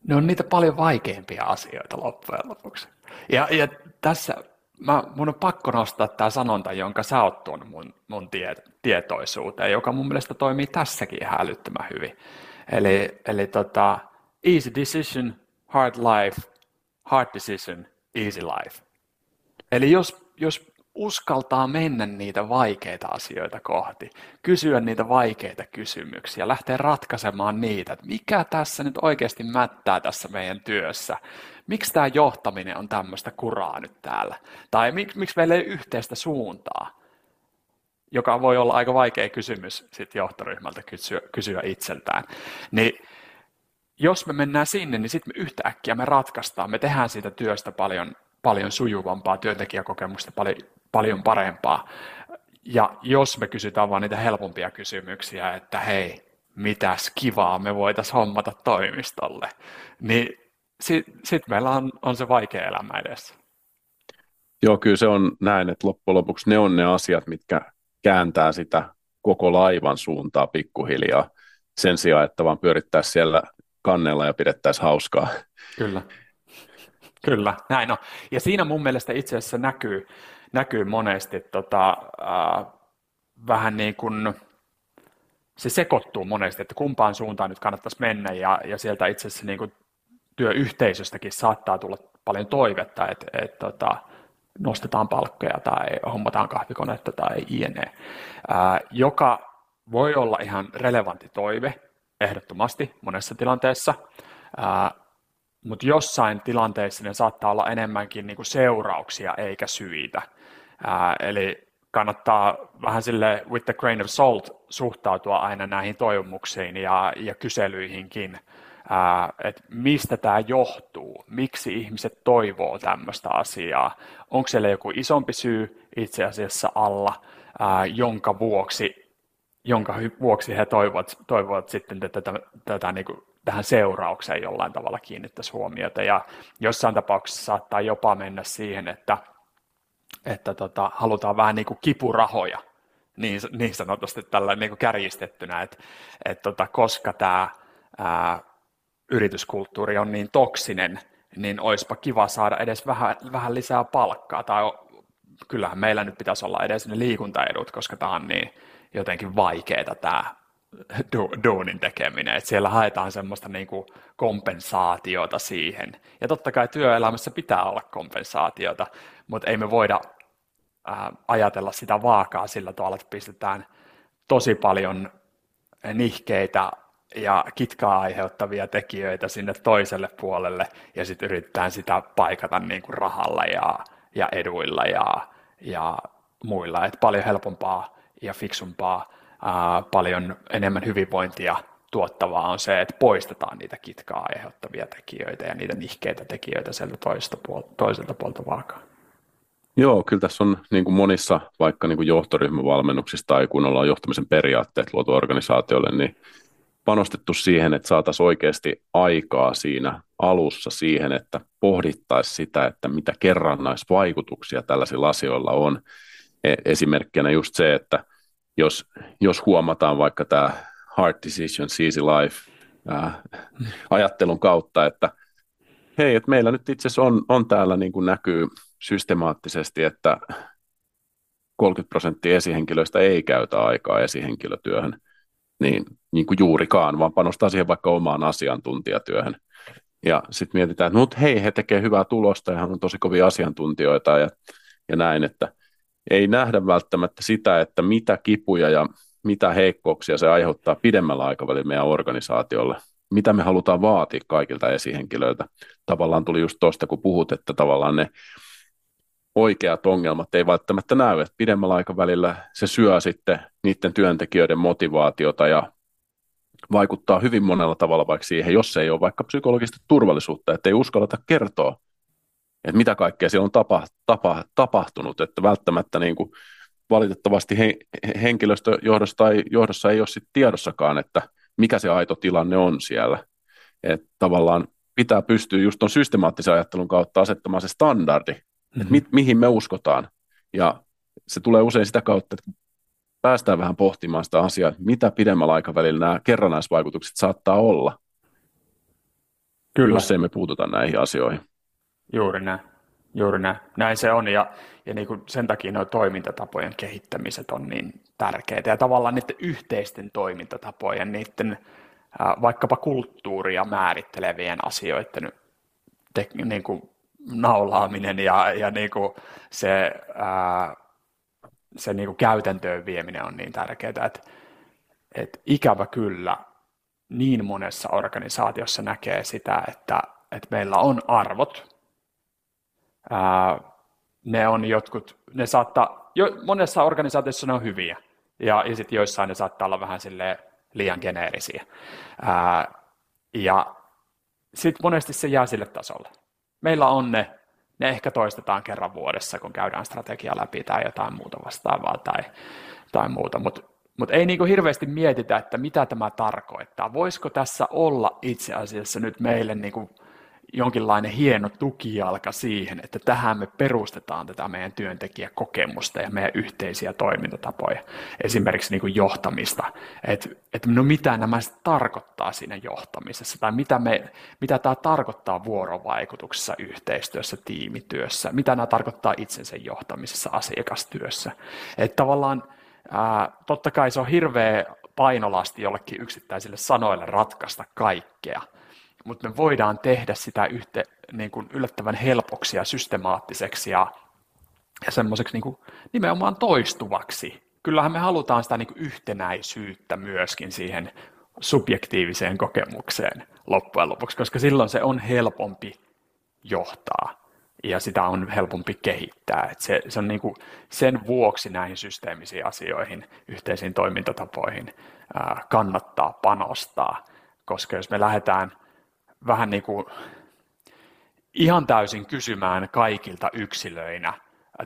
Ne on niitä paljon vaikeampia asioita loppujen lopuksi. Ja, ja tässä mä, mun on pakko nostaa tämä sanonta, jonka sä oot tuonut mun, mun tie, tietoisuuteen, joka mun mielestä toimii tässäkin ihan älyttömän hyvin. Eli, eli tota, easy decision, hard life, hard decision, easy life. Eli jos, jos uskaltaa mennä niitä vaikeita asioita kohti, kysyä niitä vaikeita kysymyksiä, lähteä ratkaisemaan niitä, että mikä tässä nyt oikeasti mättää tässä meidän työssä, miksi tämä johtaminen on tämmöistä kuraa nyt täällä, tai mik, miksi meillä ei yhteistä suuntaa, joka voi olla aika vaikea kysymys sit johtoryhmältä kysyä, kysyä itseltään, niin jos me mennään sinne, niin sitten me yhtäkkiä me ratkaistaan, me tehdään siitä työstä paljon paljon sujuvampaa, työntekijäkokemusta paljon, paljon parempaa. Ja jos me kysytään vain niitä helpompia kysymyksiä, että hei, mitäs kivaa me voitaisiin hommata toimistolle, niin sitten sit meillä on, on se vaikea elämä edessä. Joo, kyllä se on näin, että loppujen lopuksi ne on ne asiat, mitkä kääntää sitä koko laivan suuntaa pikkuhiljaa sen sijaan, että vaan pyörittäisiin siellä kannella ja pidettäisiin hauskaa. Kyllä. Kyllä, näin on. Ja siinä mun mielestä itse asiassa näkyy, näkyy monesti tota, äh, vähän niin kuin, se sekoittuu monesti, että kumpaan suuntaan nyt kannattaisi mennä ja, ja sieltä itse asiassa niin kuin työyhteisöstäkin saattaa tulla paljon toivetta, että, että tota, nostetaan palkkoja tai hommataan kahvikonetta tai jne, äh, joka voi olla ihan relevantti toive, ehdottomasti monessa tilanteessa, mutta jossain tilanteissa ne saattaa olla enemmänkin niin kuin seurauksia eikä syitä. Ää, eli kannattaa vähän sille with the grain of salt suhtautua aina näihin toivomuksiin ja, ja kyselyihinkin, että mistä tämä johtuu, miksi ihmiset toivoo tämmöistä asiaa, onko siellä joku isompi syy itse asiassa alla, ää, jonka vuoksi jonka vuoksi he toivovat, toivovat sitten tätä, tätä, tätä niin kuin tähän seuraukseen jollain tavalla kiinnittäisi huomiota. Ja jossain tapauksessa saattaa jopa mennä siihen, että, että tota, halutaan vähän niin kuin kipurahoja, niin, niin sanotusti tällä niin kuin kärjistettynä, että, että tota, koska tämä ää, yrityskulttuuri on niin toksinen, niin olisipa kiva saada edes vähän, vähän lisää palkkaa. Tai kyllähän meillä nyt pitäisi olla edes ne liikuntaedut, koska tämä on niin jotenkin vaikeaa tämä duunin tekeminen, että siellä haetaan semmoista niin kuin kompensaatiota siihen. Ja totta kai työelämässä pitää olla kompensaatiota, mutta ei me voida ää, ajatella sitä vaakaa sillä tavalla, että pistetään tosi paljon nihkeitä ja kitkaa aiheuttavia tekijöitä sinne toiselle puolelle ja sitten yritetään sitä paikata niin kuin rahalla ja, ja eduilla ja, ja muilla. Et paljon helpompaa ja fiksumpaa ää, paljon enemmän hyvinvointia tuottavaa on se, että poistetaan niitä kitkaa aiheuttavia tekijöitä ja niitä nihkeitä tekijöitä sieltä toiselta, puolta, toiselta puolta vaakaa. Joo, kyllä tässä on niin kuin monissa vaikka niin kuin johtoryhmävalmennuksissa tai kun ollaan johtamisen periaatteet luotu organisaatiolle, niin panostettu siihen, että saataisiin oikeasti aikaa siinä alussa siihen, että pohdittaisiin sitä, että mitä kerrannaisvaikutuksia tällaisilla asioilla on. E, esimerkkinä just se, että jos, jos huomataan vaikka tämä hard decision, easy life ää, ajattelun kautta, että hei, että meillä nyt itse asiassa on, on täällä niin kuin näkyy systemaattisesti, että 30 prosenttia esihenkilöistä ei käytä aikaa esihenkilötyöhön, niin, niin kuin juurikaan, vaan panostaa siihen vaikka omaan asiantuntijatyöhön. Ja sitten mietitään, että no, hei, he tekevät hyvää tulosta ja on tosi kovia asiantuntijoita ja, ja näin, että ei nähdä välttämättä sitä, että mitä kipuja ja mitä heikkouksia se aiheuttaa pidemmällä aikavälillä meidän organisaatiolle. Mitä me halutaan vaatia kaikilta esihenkilöiltä. Tavallaan tuli just tuosta, kun puhut, että tavallaan ne oikeat ongelmat ei välttämättä näy, että pidemmällä aikavälillä se syö sitten niiden työntekijöiden motivaatiota ja vaikuttaa hyvin monella tavalla vaikka siihen, jos ei ole vaikka psykologista turvallisuutta, että ei uskalleta kertoa että mitä kaikkea siellä on tapa, tapa, tapahtunut, että välttämättä niin kuin valitettavasti he, henkilöstöjohdossa tai johdossa ei ole sit tiedossakaan, että mikä se aito tilanne on siellä. Että tavallaan pitää pystyä just tuon systemaattisen ajattelun kautta asettamaan se standardi, mm-hmm. että mi, mihin me uskotaan. Ja se tulee usein sitä kautta, että päästään vähän pohtimaan sitä asiaa, että mitä pidemmällä aikavälillä nämä kerrannaisvaikutukset saattaa olla, Kyllä. jos emme puututa näihin asioihin. Juuri näin. Juuri näin. Näin se on ja, ja niin kuin sen takia nuo toimintatapojen kehittämiset on niin tärkeitä ja tavallaan niiden yhteisten toimintatapojen, niiden äh, vaikkapa kulttuuria määrittelevien asioiden te, niin kuin naulaaminen ja, ja niin kuin se, ää, se niin kuin käytäntöön vieminen on niin tärkeää, että, että ikävä kyllä niin monessa organisaatiossa näkee sitä, että, että meillä on arvot, ää, ne on jotkut, ne saattaa, jo, monessa organisaatiossa ne on hyviä, ja, ja sitten joissain ne saattaa olla vähän sille liian geneerisiä. Ää, ja sitten monesti se jää sille tasolle. Meillä on ne, ne ehkä toistetaan kerran vuodessa, kun käydään strategia läpi tai jotain muuta vastaavaa tai, tai muuta, mutta mut ei niinku hirveästi mietitä, että mitä tämä tarkoittaa. Voisiko tässä olla itse asiassa nyt meille niinku jonkinlainen hieno tukijalka siihen, että tähän me perustetaan tätä meidän työntekijäkokemusta ja meidän yhteisiä toimintatapoja, esimerkiksi niin kuin johtamista, että, että no mitä nämä tarkoittaa siinä johtamisessa? Tai mitä, me, mitä tämä tarkoittaa vuorovaikutuksessa, yhteistyössä, tiimityössä, mitä nämä tarkoittaa itsensä johtamisessa, asiakastyössä. Että tavallaan ää, totta kai se on hirveä painolasti jollekin yksittäisille sanoille ratkaista kaikkea, mutta me voidaan tehdä sitä yhte, niin kuin yllättävän helpoksi ja systemaattiseksi ja, ja semmoiseksi niin nimenomaan toistuvaksi. Kyllähän me halutaan sitä niin kuin yhtenäisyyttä myöskin siihen subjektiiviseen kokemukseen loppujen lopuksi, koska silloin se on helpompi johtaa ja sitä on helpompi kehittää. Et se, se on niin kuin sen vuoksi näihin systeemisiin asioihin, yhteisiin toimintatapoihin kannattaa panostaa, koska jos me lähdetään vähän niin kuin ihan täysin kysymään kaikilta yksilöinä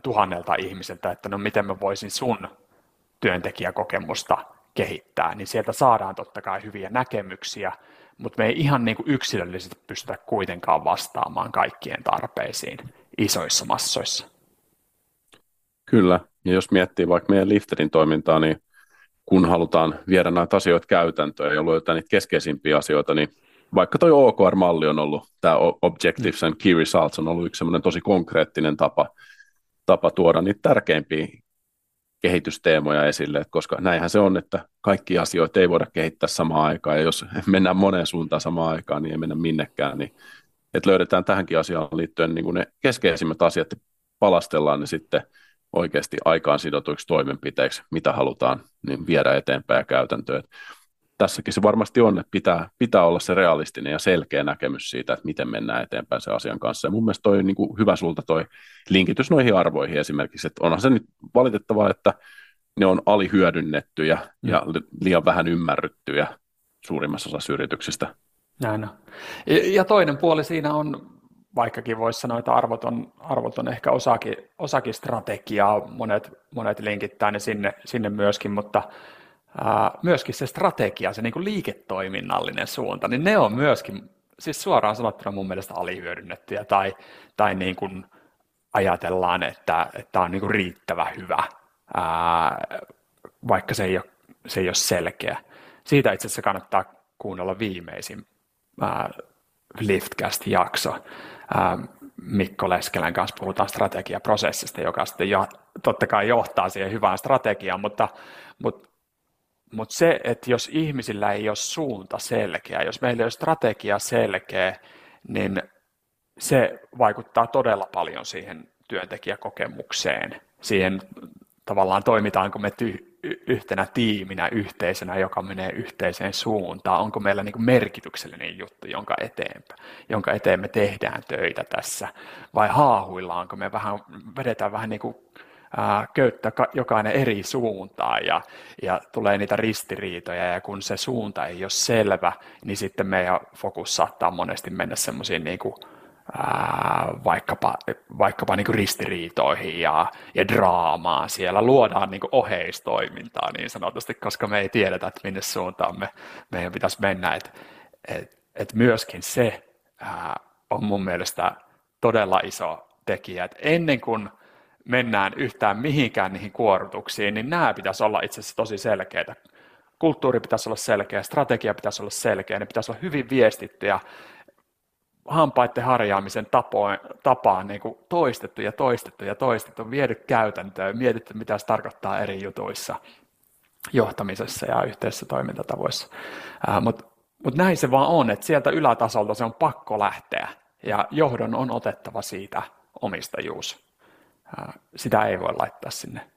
tuhannelta ihmiseltä, että no miten mä voisin sun työntekijäkokemusta kehittää, niin sieltä saadaan totta kai hyviä näkemyksiä, mutta me ei ihan niin kuin yksilöllisesti pystytä kuitenkaan vastaamaan kaikkien tarpeisiin isoissa massoissa. Kyllä, ja jos miettii vaikka meidän Lifterin toimintaa, niin kun halutaan viedä näitä asioita käytäntöön ja löytää niitä keskeisimpiä asioita, niin vaikka tuo OKR-malli on ollut, tämä Objectives and Key Results on ollut yksi semmoinen tosi konkreettinen tapa, tapa tuoda niitä tärkeimpiä kehitysteemoja esille, että koska näinhän se on, että kaikki asioita ei voida kehittää samaan aikaan, ja jos mennään moneen suuntaan samaan aikaan, niin ei mennä minnekään, niin että löydetään tähänkin asiaan liittyen niin ne keskeisimmät asiat palastellaan ne sitten oikeasti aikaan sidotuiksi toimenpiteiksi, mitä halutaan niin viedä eteenpäin ja käytäntöön tässäkin se varmasti on, että pitää, pitää olla se realistinen ja selkeä näkemys siitä, että miten mennään eteenpäin se asian kanssa. Ja mun mielestä toi niin kuin hyvä sulta toi linkitys noihin arvoihin esimerkiksi, että onhan se nyt valitettavaa, että ne on alihyödynnettyjä mm. ja liian vähän ymmärryttyjä suurimmassa osassa yrityksistä. Näin on. Ja toinen puoli siinä on, vaikkakin voisi sanoa, että arvot on, arvot on ehkä osakin, osakin strategiaa, monet, monet linkittää ne sinne, sinne myöskin, mutta myöskin se strategia, se niin kuin liiketoiminnallinen suunta, niin ne on myöskin, siis suoraan sanottuna mun mielestä alihyödynnettyjä tai, tai niin kuin ajatellaan, että, että on niin kuin riittävä hyvä, ää, vaikka se ei, ole, se ei ole selkeä. Siitä itse asiassa kannattaa kuunnella viimeisin ää, Liftcast-jakso. Ää, Mikko Leskelän kanssa puhutaan strategiaprosessista, joka sitten jo, totta kai johtaa siihen hyvään strategiaan, mutta, mutta mutta se, että jos ihmisillä ei ole suunta selkeä, jos meillä ei ole strategia selkeä, niin se vaikuttaa todella paljon siihen työntekijäkokemukseen, siihen tavallaan toimitaanko me ty- yhtenä tiiminä, yhteisönä, joka menee yhteiseen suuntaan, onko meillä niin merkityksellinen juttu, jonka eteen, jonka eteen me tehdään töitä tässä, vai haahuillaanko me vähän, vedetään vähän niin kuin köyttä jokainen eri suuntaan ja, ja tulee niitä ristiriitoja ja kun se suunta ei ole selvä, niin sitten meidän fokus saattaa monesti mennä semmoisiin niin ää, vaikkapa, vaikkapa niin kuin ristiriitoihin ja, ja draamaan. Siellä luodaan niin kuin oheistoimintaa niin sanotusti, koska me ei tiedetä, että minne suuntaan me, meidän pitäisi mennä. Et, et, et myöskin se ää, on mun mielestä todella iso tekijä, että ennen kuin mennään yhtään mihinkään niihin kuorutuksiin, niin nämä pitäisi olla itse asiassa tosi selkeitä. Kulttuuri pitäisi olla selkeä, strategia pitäisi olla selkeä, ne pitäisi olla hyvin viestittyjä, hampaiden harjaamisen tapoin, tapaan niin kuin toistettu ja toistettu ja toistettu, viedy käytäntöön, mietitty mitä se tarkoittaa eri jutuissa, johtamisessa ja yhteisissä toimintatavoissa. Mutta mut näin se vaan on, että sieltä ylätasolta se on pakko lähteä ja johdon on otettava siitä omistajuus sitä ei voi laittaa sinne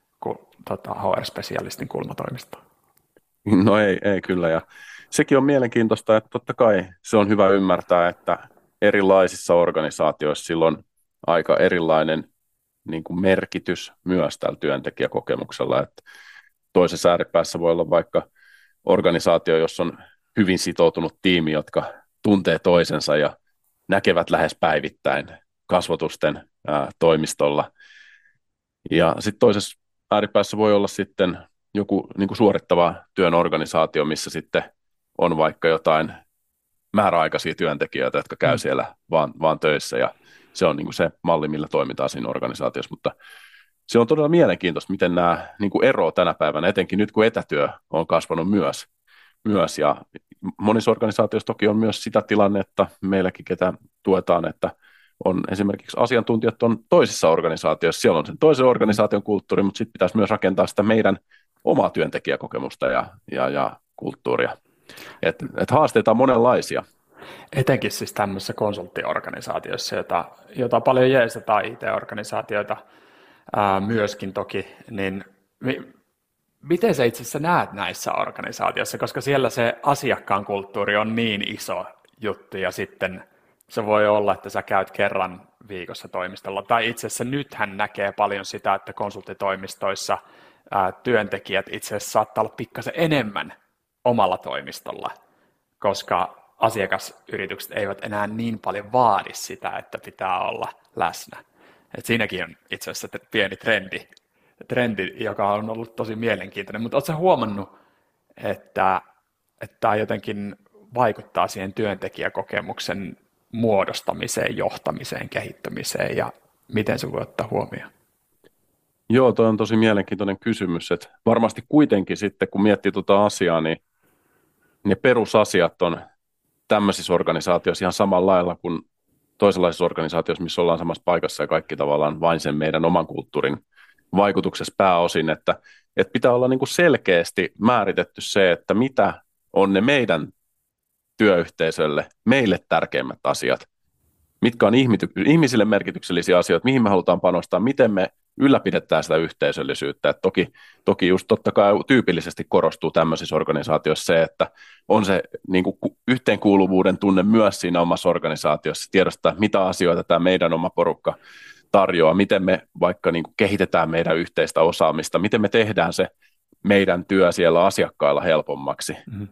tota, HR-spesialistin kulmatoimistoon. No ei, ei kyllä, ja sekin on mielenkiintoista, että totta kai se on hyvä ymmärtää, että erilaisissa organisaatioissa silloin aika erilainen niin kuin merkitys myös tällä työntekijäkokemuksella, että toisessa ääripäässä voi olla vaikka organisaatio, jossa on hyvin sitoutunut tiimi, jotka tuntee toisensa ja näkevät lähes päivittäin kasvotusten ää, toimistolla ja sitten toisessa ääripäässä voi olla sitten joku niin kuin suorittava työn organisaatio, missä sitten on vaikka jotain määräaikaisia työntekijöitä, jotka käy mm. siellä vaan, vaan töissä. Ja se on niin kuin se malli, millä toimitaan siinä organisaatiossa, mutta se on todella mielenkiintoista, miten nämä niin kuin ero tänä päivänä, etenkin nyt kun etätyö on kasvanut myös, myös. Ja monissa organisaatioissa toki on myös sitä tilannetta, meilläkin ketä tuetaan, että on esimerkiksi asiantuntijat on toisissa organisaatioissa, siellä on sen toisen organisaation kulttuuri, mutta sitten pitäisi myös rakentaa sitä meidän omaa työntekijäkokemusta ja, ja, ja kulttuuria. Et, et haasteita on monenlaisia. Etenkin siis tämmöisessä konsulttiorganisaatiossa, jota, jota paljon jeesataan IT-organisaatioita ää, myöskin toki, niin miten sä itse asiassa näet näissä organisaatioissa, koska siellä se asiakkaan kulttuuri on niin iso juttu ja sitten se voi olla, että sä käyt kerran viikossa toimistolla. Tai itse asiassa nythän näkee paljon sitä, että konsulttitoimistoissa ää, työntekijät itse asiassa saattaa olla pikkasen enemmän omalla toimistolla, koska asiakasyritykset eivät enää niin paljon vaadi sitä, että pitää olla läsnä. Et siinäkin on itse asiassa pieni trendi, trendi, joka on ollut tosi mielenkiintoinen. Mutta oletko huomannut, että, että tämä jotenkin vaikuttaa siihen työntekijäkokemuksen muodostamiseen, johtamiseen, kehittämiseen ja miten se voi ottaa huomioon? Joo, tuo on tosi mielenkiintoinen kysymys. Että varmasti kuitenkin sitten, kun miettii tuota asiaa, niin ne perusasiat on tämmöisissä organisaatioissa ihan samalla lailla kuin toisenlaisissa organisaatioissa, missä ollaan samassa paikassa ja kaikki tavallaan vain sen meidän oman kulttuurin vaikutuksessa pääosin, että, että pitää olla niin kuin selkeästi määritetty se, että mitä on ne meidän työyhteisölle, meille tärkeimmät asiat, mitkä on ihmisille merkityksellisiä asioita, mihin me halutaan panostaa, miten me ylläpidetään sitä yhteisöllisyyttä. Et toki, toki just totta kai tyypillisesti korostuu tämmöisissä organisaatioissa se, että on se niin kuin yhteenkuuluvuuden tunne myös siinä omassa organisaatiossa, tiedostaa mitä asioita tämä meidän oma porukka tarjoaa, miten me vaikka niin kuin kehitetään meidän yhteistä osaamista, miten me tehdään se meidän työ siellä asiakkailla helpommaksi. Mm-hmm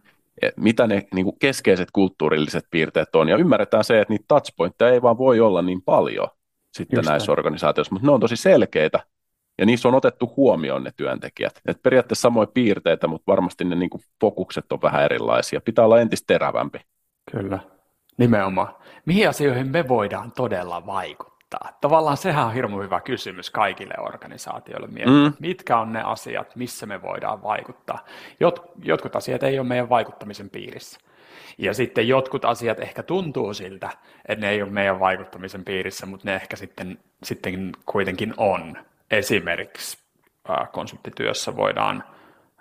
mitä ne niin kuin keskeiset kulttuurilliset piirteet on, ja ymmärretään se, että niitä touchpointteja ei vaan voi olla niin paljon sitten Just näissä näin. organisaatioissa, mutta ne on tosi selkeitä, ja niissä on otettu huomioon ne työntekijät. Et periaatteessa samoja piirteitä, mutta varmasti ne niin kuin fokukset on vähän erilaisia. Pitää olla entistä terävämpi. Kyllä, nimenomaan. Mihin asioihin me voidaan todella vaikuttaa? Vaikuttaa? Tavallaan sehän on hirmu hyvä kysymys kaikille organisaatioille miettiä, mm. mitkä on ne asiat, missä me voidaan vaikuttaa. Jot, jotkut asiat ei ole meidän vaikuttamisen piirissä. Ja sitten jotkut asiat ehkä tuntuu siltä, että ne ei ole meidän vaikuttamisen piirissä, mutta ne ehkä sitten, sitten kuitenkin on. Esimerkiksi äh, konsulttityössä voidaan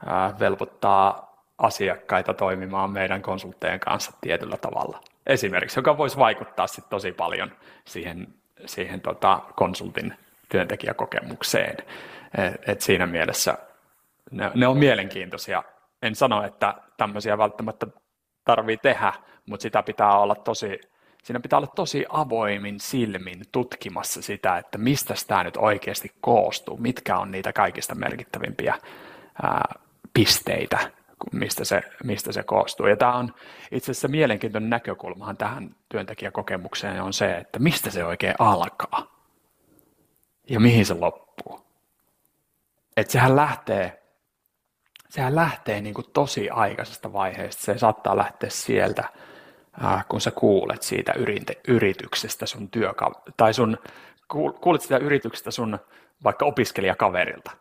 äh, velvoittaa asiakkaita toimimaan meidän konsulttejen kanssa tietyllä tavalla. Esimerkiksi, joka voisi vaikuttaa sitten tosi paljon siihen siihen tota, konsultin työntekijäkokemukseen. Et, et siinä mielessä ne, ne on mielenkiintoisia. En sano, että tämmöisiä välttämättä tarvii tehdä, mutta sitä pitää olla tosi, siinä pitää olla tosi avoimin silmin tutkimassa sitä, että mistä tämä nyt oikeasti koostuu, mitkä on niitä kaikista merkittävimpiä ää, pisteitä mistä se, mistä se koostuu. Ja tämä on itse asiassa mielenkiintoinen näkökulmahan tähän työntekijäkokemukseen on se, että mistä se oikein alkaa ja mihin se loppuu. Että sehän lähtee, sehän lähtee niin kuin tosi aikaisesta vaiheesta. Se saattaa lähteä sieltä, kun sä kuulet siitä yrityksestä sun työka- tai sun, kuulet sitä yrityksestä sun vaikka opiskelijakaverilta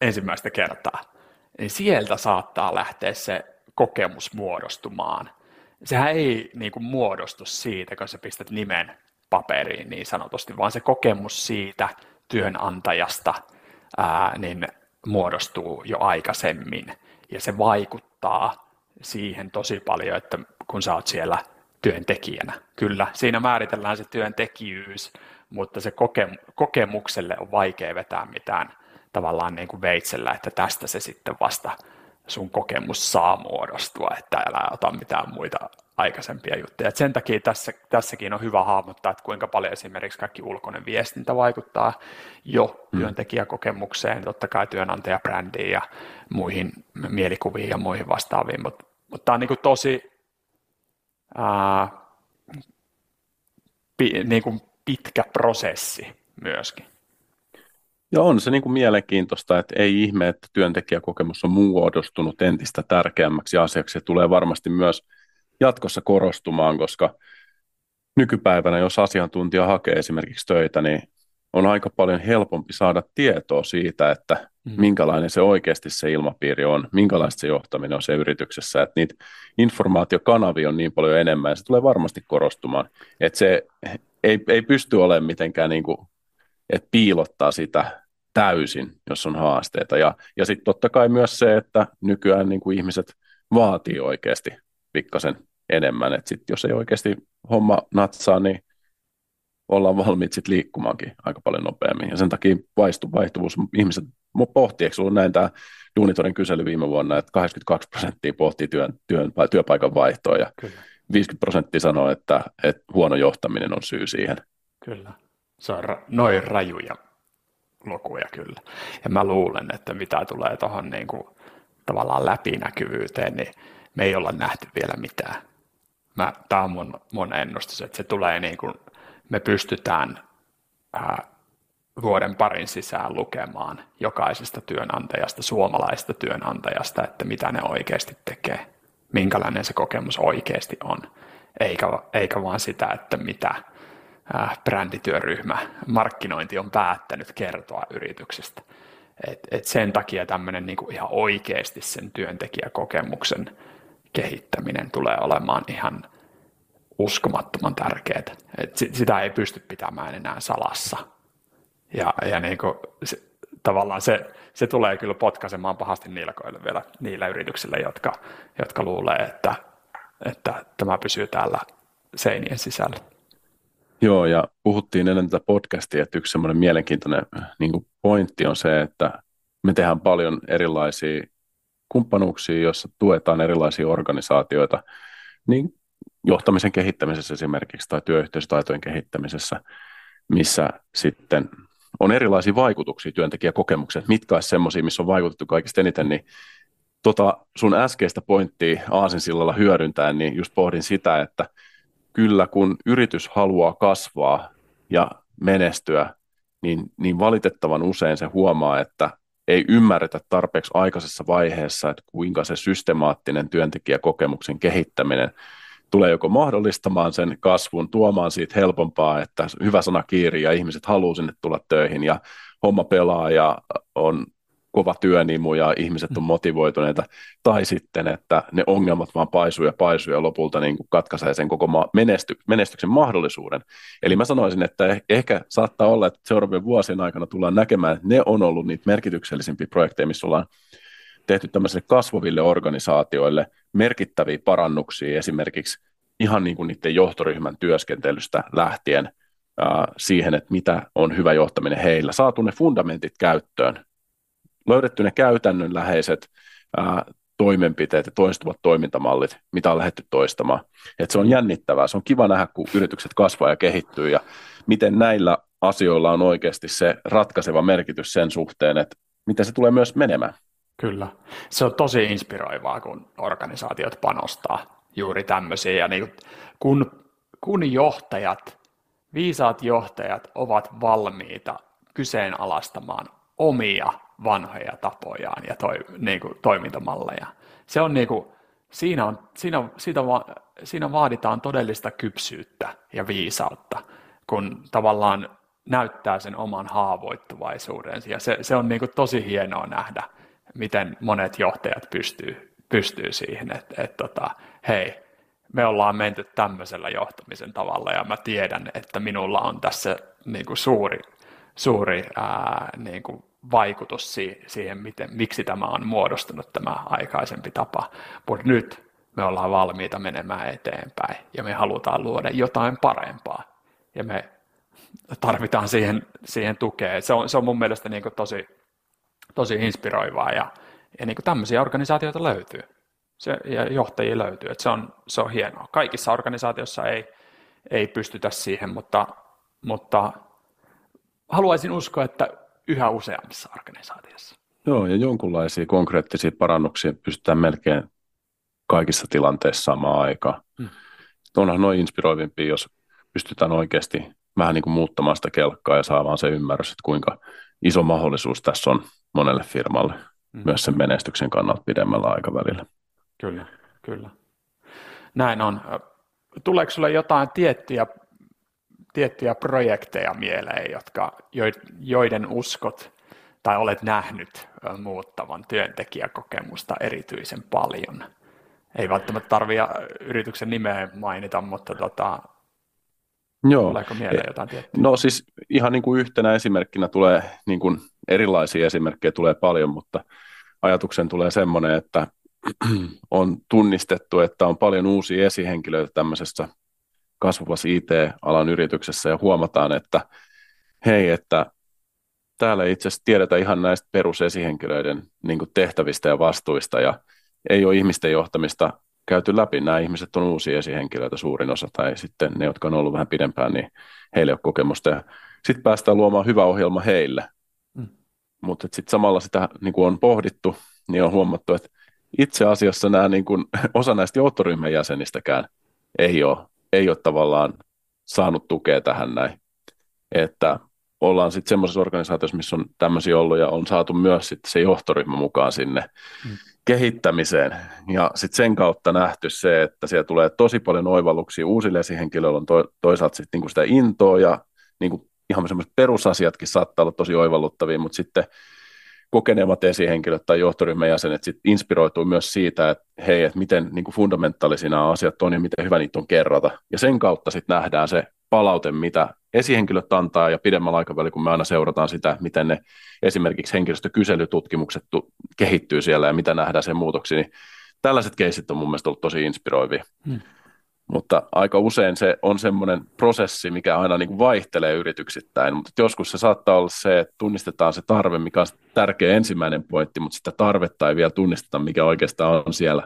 ensimmäistä kertaa niin sieltä saattaa lähteä se kokemus muodostumaan. Sehän ei niin kuin muodostu siitä, kun sä pistät nimen paperiin niin sanotusti, vaan se kokemus siitä työnantajasta ää, niin muodostuu jo aikaisemmin. Ja se vaikuttaa siihen tosi paljon, että kun sä oot siellä työntekijänä. Kyllä, siinä määritellään se työntekijyys, mutta se koke- kokemukselle on vaikea vetää mitään tavallaan niin kuin veitsellä, että tästä se sitten vasta sun kokemus saa muodostua, että älä ota mitään muita aikaisempia juttuja. Et sen takia tässä, tässäkin on hyvä hahmottaa, että kuinka paljon esimerkiksi kaikki ulkoinen viestintä vaikuttaa jo mm. työntekijäkokemukseen, totta kai työnantajabrändiin ja muihin mielikuviin ja muihin vastaaviin, mutta mut tämä on niin kuin tosi ää, pi, niin kuin pitkä prosessi myöskin. Ja on se niin kuin mielenkiintoista, että ei ihme, että työntekijäkokemus on muodostunut entistä tärkeämmäksi asiaksi. Se tulee varmasti myös jatkossa korostumaan, koska nykypäivänä, jos asiantuntija hakee esimerkiksi töitä, niin on aika paljon helpompi saada tietoa siitä, että mm. minkälainen se oikeasti se ilmapiiri on, minkälaista se johtaminen on se yrityksessä, että niitä informaatiokanavia on niin paljon enemmän ja se tulee varmasti korostumaan, että se ei, ei pysty olemaan mitenkään niin kuin että piilottaa sitä täysin, jos on haasteita. Ja, ja sitten totta kai myös se, että nykyään niin kuin ihmiset vaatii oikeasti pikkasen enemmän. Että sit jos ei oikeasti homma natsaa, niin ollaan valmiit sitten liikkumaankin aika paljon nopeammin. Ja sen takia vaistu, vaihtuvuus, ihmiset pohti, eikö ollut näin tämä Duunitorin kysely viime vuonna, että 82 prosenttia pohti työn, työn, työpaikan vaihtoa ja Kyllä. 50 prosenttia sanoo, että, että huono johtaminen on syy siihen. Kyllä, se on ra- noin rajuja lukuja kyllä. Ja mä luulen, että mitä tulee tuohon niin kuin, tavallaan läpinäkyvyyteen, niin me ei olla nähty vielä mitään. Tämä on mun, mun ennustus, että se tulee niin kuin, me pystytään ää, vuoden parin sisään lukemaan jokaisesta työnantajasta, suomalaisesta työnantajasta, että mitä ne oikeasti tekee, minkälainen se kokemus oikeasti on, eikä, eikä vaan sitä, että mitä brändityöryhmä, markkinointi on päättänyt kertoa yrityksestä. Et, et sen takia tämmöinen niinku ihan oikeasti sen työntekijäkokemuksen kehittäminen tulee olemaan ihan uskomattoman tärkeää. Et sitä ei pysty pitämään enää salassa ja, ja niin kuin, se, tavallaan se, se tulee kyllä potkaisemaan pahasti niilkoille vielä niillä yrityksillä, jotka, jotka luulee, että, että tämä pysyy täällä seinien sisällä. Joo, ja puhuttiin ennen tätä podcastia, että yksi semmoinen mielenkiintoinen niin kuin pointti on se, että me tehdään paljon erilaisia kumppanuuksia, joissa tuetaan erilaisia organisaatioita, niin johtamisen kehittämisessä esimerkiksi tai työyhteisötaitojen kehittämisessä, missä sitten on erilaisia vaikutuksia työntekijäkokemukseen, mitkä olisi semmoisia, missä on vaikutettu kaikista eniten, niin tota sun äskeistä pointtia Aasinsillalla hyödyntäen, niin just pohdin sitä, että kyllä kun yritys haluaa kasvaa ja menestyä, niin, niin valitettavan usein se huomaa, että ei ymmärretä tarpeeksi aikaisessa vaiheessa, että kuinka se systemaattinen työntekijäkokemuksen kehittäminen tulee joko mahdollistamaan sen kasvun, tuomaan siitä helpompaa, että hyvä sana kiiri ja ihmiset haluaa sinne tulla töihin ja homma pelaa ja on kova työnimu ja ihmiset on mm. motivoituneita, tai sitten, että ne ongelmat vaan paisuu ja paisuu ja lopulta niin kuin katkaisee sen koko ma- menesty- menestyksen mahdollisuuden. Eli mä sanoisin, että eh- ehkä saattaa olla, että seuraavien vuosien aikana tullaan näkemään, että ne on ollut niitä merkityksellisimpiä projekteja, missä ollaan tehty tämmöisille kasvaville organisaatioille merkittäviä parannuksia esimerkiksi ihan niin kuin niiden johtoryhmän työskentelystä lähtien siihen, että mitä on hyvä johtaminen heillä. Saatu ne fundamentit käyttöön, löydetty ne käytännönläheiset ää, toimenpiteet ja toistuvat toimintamallit, mitä on lähdetty toistamaan. Et se on jännittävää, se on kiva nähdä, kun yritykset kasvaa ja kehittyy ja miten näillä asioilla on oikeasti se ratkaiseva merkitys sen suhteen, että miten se tulee myös menemään. Kyllä. Se on tosi inspiroivaa, kun organisaatiot panostaa juuri tämmöisiä. Ja niin, kun, kun johtajat, viisaat johtajat ovat valmiita kyseenalaistamaan omia vanhoja tapojaan ja toi, niin kuin, toimintamalleja. Se on niin kuin, siinä, on, siinä, siitä va, siinä vaaditaan todellista kypsyyttä ja viisautta, kun tavallaan näyttää sen oman haavoittuvaisuudensa. Ja se, se on niin kuin tosi hienoa nähdä, miten monet johtajat pystyy, pystyy siihen, että, että tota, hei, me ollaan menty tämmöisellä johtamisen tavalla ja mä tiedän, että minulla on tässä niin kuin suuri, suuri ää, niin kuin vaikutus siihen, miten, miksi tämä on muodostunut tämä aikaisempi tapa. Mutta nyt me ollaan valmiita menemään eteenpäin ja me halutaan luoda jotain parempaa ja me tarvitaan siihen, siihen tukea. Se on, se on mun mielestä niin tosi, tosi inspiroivaa ja, ja niin tämmöisiä organisaatioita löytyy se, ja johtajia löytyy. että se, on, se on hienoa. Kaikissa organisaatioissa ei, ei pystytä siihen, mutta, mutta haluaisin uskoa, että yhä useammissa organisaatioissa. Joo, ja jonkunlaisia konkreettisia parannuksia pystytään melkein kaikissa tilanteissa samaan aikaan. Hmm. Onhan noin inspiroivimpia, jos pystytään oikeasti vähän niin kuin muuttamaan sitä kelkkaa ja saamaan se ymmärrys, että kuinka iso mahdollisuus tässä on monelle firmalle, hmm. myös sen menestyksen kannalta pidemmällä aikavälillä. Kyllä, kyllä. Näin on. Tuleeko sinulle jotain tiettyjä, tiettyjä projekteja mieleen, jotka, joiden uskot tai olet nähnyt muuttavan työntekijäkokemusta erityisen paljon? Ei välttämättä tarvitse yrityksen nimeä mainita, mutta tota, Joo. Tuleeko mieleen jotain tiettyä? No siis ihan niin kuin yhtenä esimerkkinä tulee, niin kuin erilaisia esimerkkejä tulee paljon, mutta ajatuksen tulee semmoinen, että on tunnistettu, että on paljon uusia esihenkilöitä tämmöisessä kasvavassa IT-alan yrityksessä ja huomataan, että hei, että täällä ei itse asiassa tiedetä ihan näistä perusesihenkilöiden niin tehtävistä ja vastuista ja ei ole ihmisten johtamista käyty läpi. Nämä ihmiset on uusia esihenkilöitä suurin osa tai sitten ne, jotka on ollut vähän pidempään, niin heille on kokemusta ja sitten päästään luomaan hyvä ohjelma heille. Mm. Mutta sitten samalla sitä niin kuin on pohdittu, niin on huomattu, että itse asiassa nämä, niin kuin, osa näistä johtoryhmän jäsenistäkään ei ole, ei ole tavallaan saanut tukea tähän näin. Että ollaan sitten semmoisessa organisaatiossa, missä on tämmöisiä ollut ja on saatu myös sitten se johtoryhmä mukaan sinne mm. kehittämiseen. Ja sitten sen kautta nähty se, että siellä tulee tosi paljon oivalluksia uusille esihenkilöille, on to, toisaalta sitten niinku sitä intoa ja niinku ihan semmoiset perusasiatkin saattaa olla tosi oivalluttavia, mutta sitten kokeneemmat esihenkilöt tai johtoryhmän jäsenet sit inspiroituu myös siitä, että hei, että miten niin kuin fundamentaalisina nämä asiat on ja miten hyvä niitä on kerrata. Ja sen kautta sitten nähdään se palaute, mitä esihenkilöt antaa ja pidemmällä aikavälillä, kun me aina seurataan sitä, miten ne esimerkiksi henkilöstökyselytutkimukset kehittyy siellä ja mitä nähdään sen muutoksi, niin tällaiset keisit on mun mielestä ollut tosi inspiroivia. Hmm. Mutta aika usein se on semmoinen prosessi, mikä aina niin kuin vaihtelee yrityksittäin, mutta joskus se saattaa olla se, että tunnistetaan se tarve, mikä on tärkeä ensimmäinen pointti, mutta sitä tarvetta ei vielä tunnisteta, mikä oikeastaan on siellä.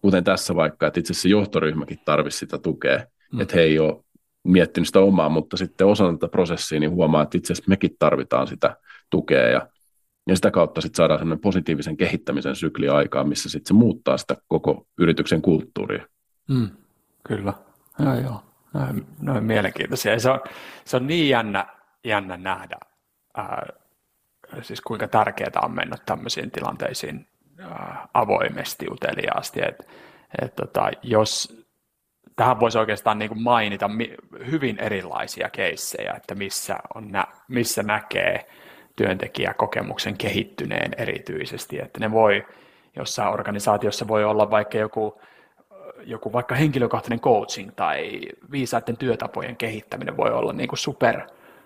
Kuten tässä vaikka, että itse asiassa johtoryhmäkin tarvitsisi sitä tukea, hmm. että he ei ole miettinyt sitä omaa, mutta sitten osana tätä prosessia niin huomaa, että itse asiassa mekin tarvitaan sitä tukea ja, ja sitä kautta sitten saadaan sellainen positiivisen kehittämisen sykli aikaan, missä sitten se muuttaa sitä koko yrityksen kulttuuria. Mm, kyllä, joo joo, noin, noin mielenkiintoisia. Se on, se on niin jännä, jännä nähdä, ää, siis kuinka tärkeää on mennä tämmöisiin tilanteisiin ää, avoimesti, uteliaasti, että et tota, jos tähän voisi oikeastaan niin kuin mainita hyvin erilaisia keissejä, että missä, on nä, missä näkee työntekijäkokemuksen kehittyneen erityisesti, että ne voi jossain organisaatiossa voi olla vaikka joku, joku vaikka henkilökohtainen coaching tai viisaiden työtapojen kehittäminen voi olla niin kuin super,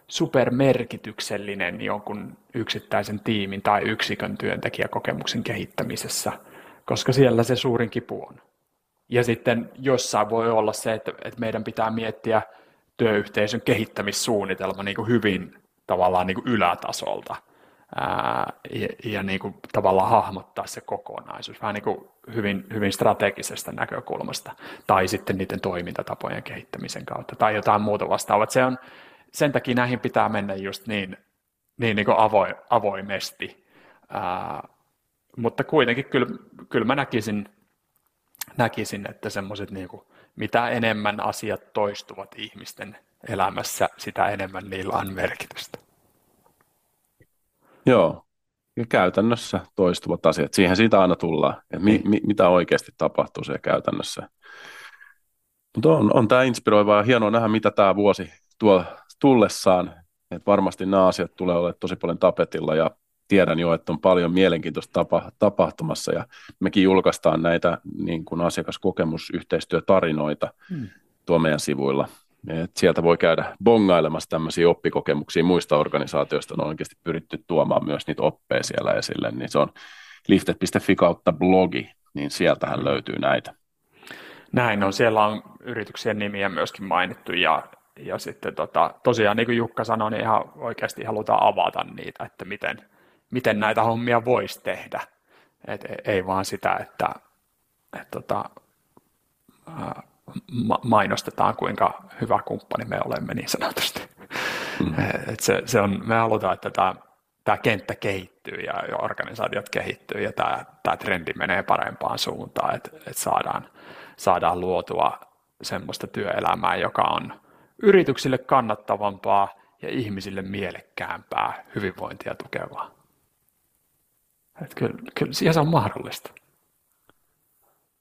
super merkityksellinen jonkun yksittäisen tiimin tai yksikön työntekijäkokemuksen kehittämisessä, koska siellä se suurin kipu on. Ja sitten jossain voi olla se, että, että meidän pitää miettiä työyhteisön kehittämissuunnitelma niin kuin hyvin tavallaan niin kuin ylätasolta ää, ja, ja niin kuin tavallaan hahmottaa se kokonaisuus vähän niin kuin hyvin, hyvin strategisesta näkökulmasta tai sitten niiden toimintatapojen kehittämisen kautta tai jotain muuta vastaavaa. Se on, sen takia näihin pitää mennä just niin, niin, niin kuin avoin, avoimesti, ää, mutta kuitenkin kyllä, kyllä mä näkisin, näkisin, että semmoiset niin kuin, mitä enemmän asiat toistuvat ihmisten elämässä, sitä enemmän niillä on merkitystä. Joo, ja käytännössä toistuvat asiat. Siihen siitä aina tullaan, että mi, niin. mi, mitä oikeasti tapahtuu siellä käytännössä. Mutta on, on tämä inspiroivaa ja hienoa nähdä, mitä tämä vuosi tuo tullessaan. Et varmasti nämä asiat tulee olemaan tosi paljon tapetilla ja tiedän jo, että on paljon mielenkiintoista tapa, tapahtumassa ja mekin julkaistaan näitä niin kuin asiakaskokemusyhteistyötarinoita hmm. tuo meidän sivuilla. Et sieltä voi käydä bongailemassa tämmöisiä oppikokemuksia muista organisaatioista, on oikeasti pyritty tuomaan myös niitä oppeja siellä esille, niin se on liftet.fi kautta blogi, niin sieltähän löytyy näitä. Näin on, siellä on yrityksien nimiä myöskin mainittu ja, ja sitten tota, tosiaan niin kuin Jukka sanoi, niin ihan oikeasti halutaan avata niitä, että miten, miten näitä hommia voisi tehdä. Et ei vaan sitä, että et tota, ma- mainostetaan, kuinka hyvä kumppani me olemme niin sanotusti. Mm. Et se, se on, me halutaan, että tämä, tämä kenttä kehittyy ja organisaatiot kehittyy ja tämä, tämä trendi menee parempaan suuntaan, että, että saadaan, saadaan luotua semmoista työelämää, joka on yrityksille kannattavampaa ja ihmisille mielekkäämpää, hyvinvointia tukevaa. Että kyllä, kyllä ja se on mahdollista.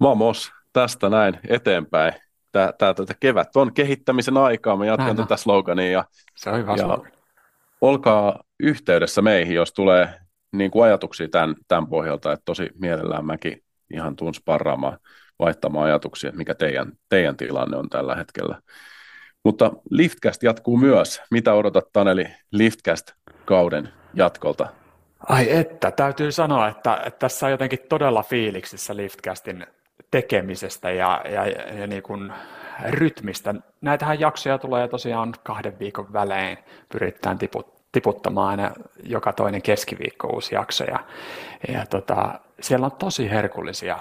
Vamos, tästä näin eteenpäin. Tämä, tämä, tämä kevät on kehittämisen aikaa. Mä jatkan Näin tätä slogania. Ja, se on hyvä ja slogan. Olkaa yhteydessä meihin, jos tulee niin kuin ajatuksia tämän, tämän pohjalta, että tosi mielellään mäkin ihan tuun sparraamaan, vaihtamaan ajatuksia, että mikä teidän, teidän tilanne on tällä hetkellä. Mutta Liftcast jatkuu myös. Mitä odotat Taneli Liftcast-kauden jatkolta? Ai että, täytyy sanoa, että, että tässä on jotenkin todella fiiliksissä Liftcastin tekemisestä ja, ja, ja niin kuin rytmistä. Näitähän jaksoja tulee tosiaan kahden viikon välein. Pyritään tiput, tiputtamaan joka toinen keskiviikko uusi jakso. Ja, ja tota, siellä on tosi herkullisia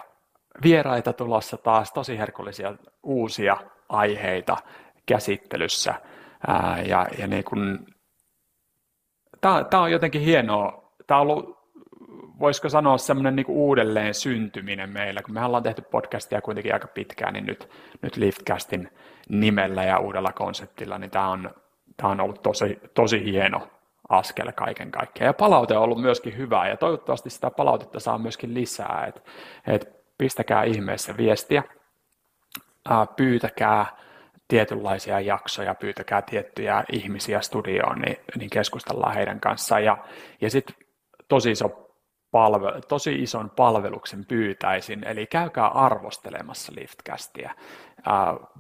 vieraita tulossa taas, tosi herkullisia uusia aiheita käsittelyssä. Ää, ja, ja niin kun, tämä on jotenkin hienoa. Tämä on ollut, voisiko sanoa, semmoinen niin uudelleen syntyminen meillä. Kun me ollaan tehty podcastia kuitenkin aika pitkään, niin nyt, nyt Liftcastin nimellä ja uudella konseptilla, niin tämä on, tämä on ollut tosi, tosi hieno askel kaiken kaikkiaan. Ja palaute on ollut myöskin hyvää, ja toivottavasti sitä palautetta saa myöskin lisää. Et, et pistäkää ihmeessä viestiä, pyytäkää tietynlaisia jaksoja, pyytäkää tiettyjä ihmisiä studioon, niin, niin keskustellaan heidän kanssaan. Ja, ja sitten tosi iso palve, tosi ison palveluksen pyytäisin, eli käykää arvostelemassa Liftcastia.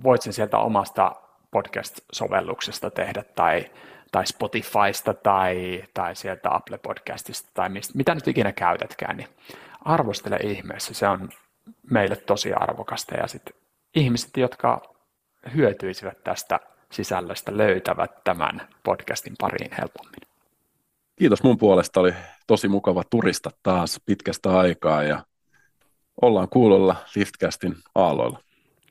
voit sen sieltä omasta podcast-sovelluksesta tehdä tai, tai Spotifysta tai, tai sieltä Apple Podcastista tai mistä, mitä nyt ikinä käytätkään, niin arvostele ihmeessä. Se on meille tosi arvokasta ja sitten ihmiset, jotka hyötyisivät tästä sisällöstä, löytävät tämän podcastin pariin helpommin. Kiitos mun puolesta. Oli tosi mukava turista taas pitkästä aikaa ja ollaan kuulolla Liftcastin aalloilla.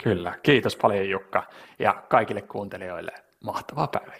Kyllä. Kiitos paljon Jukka ja kaikille kuuntelijoille mahtavaa päivän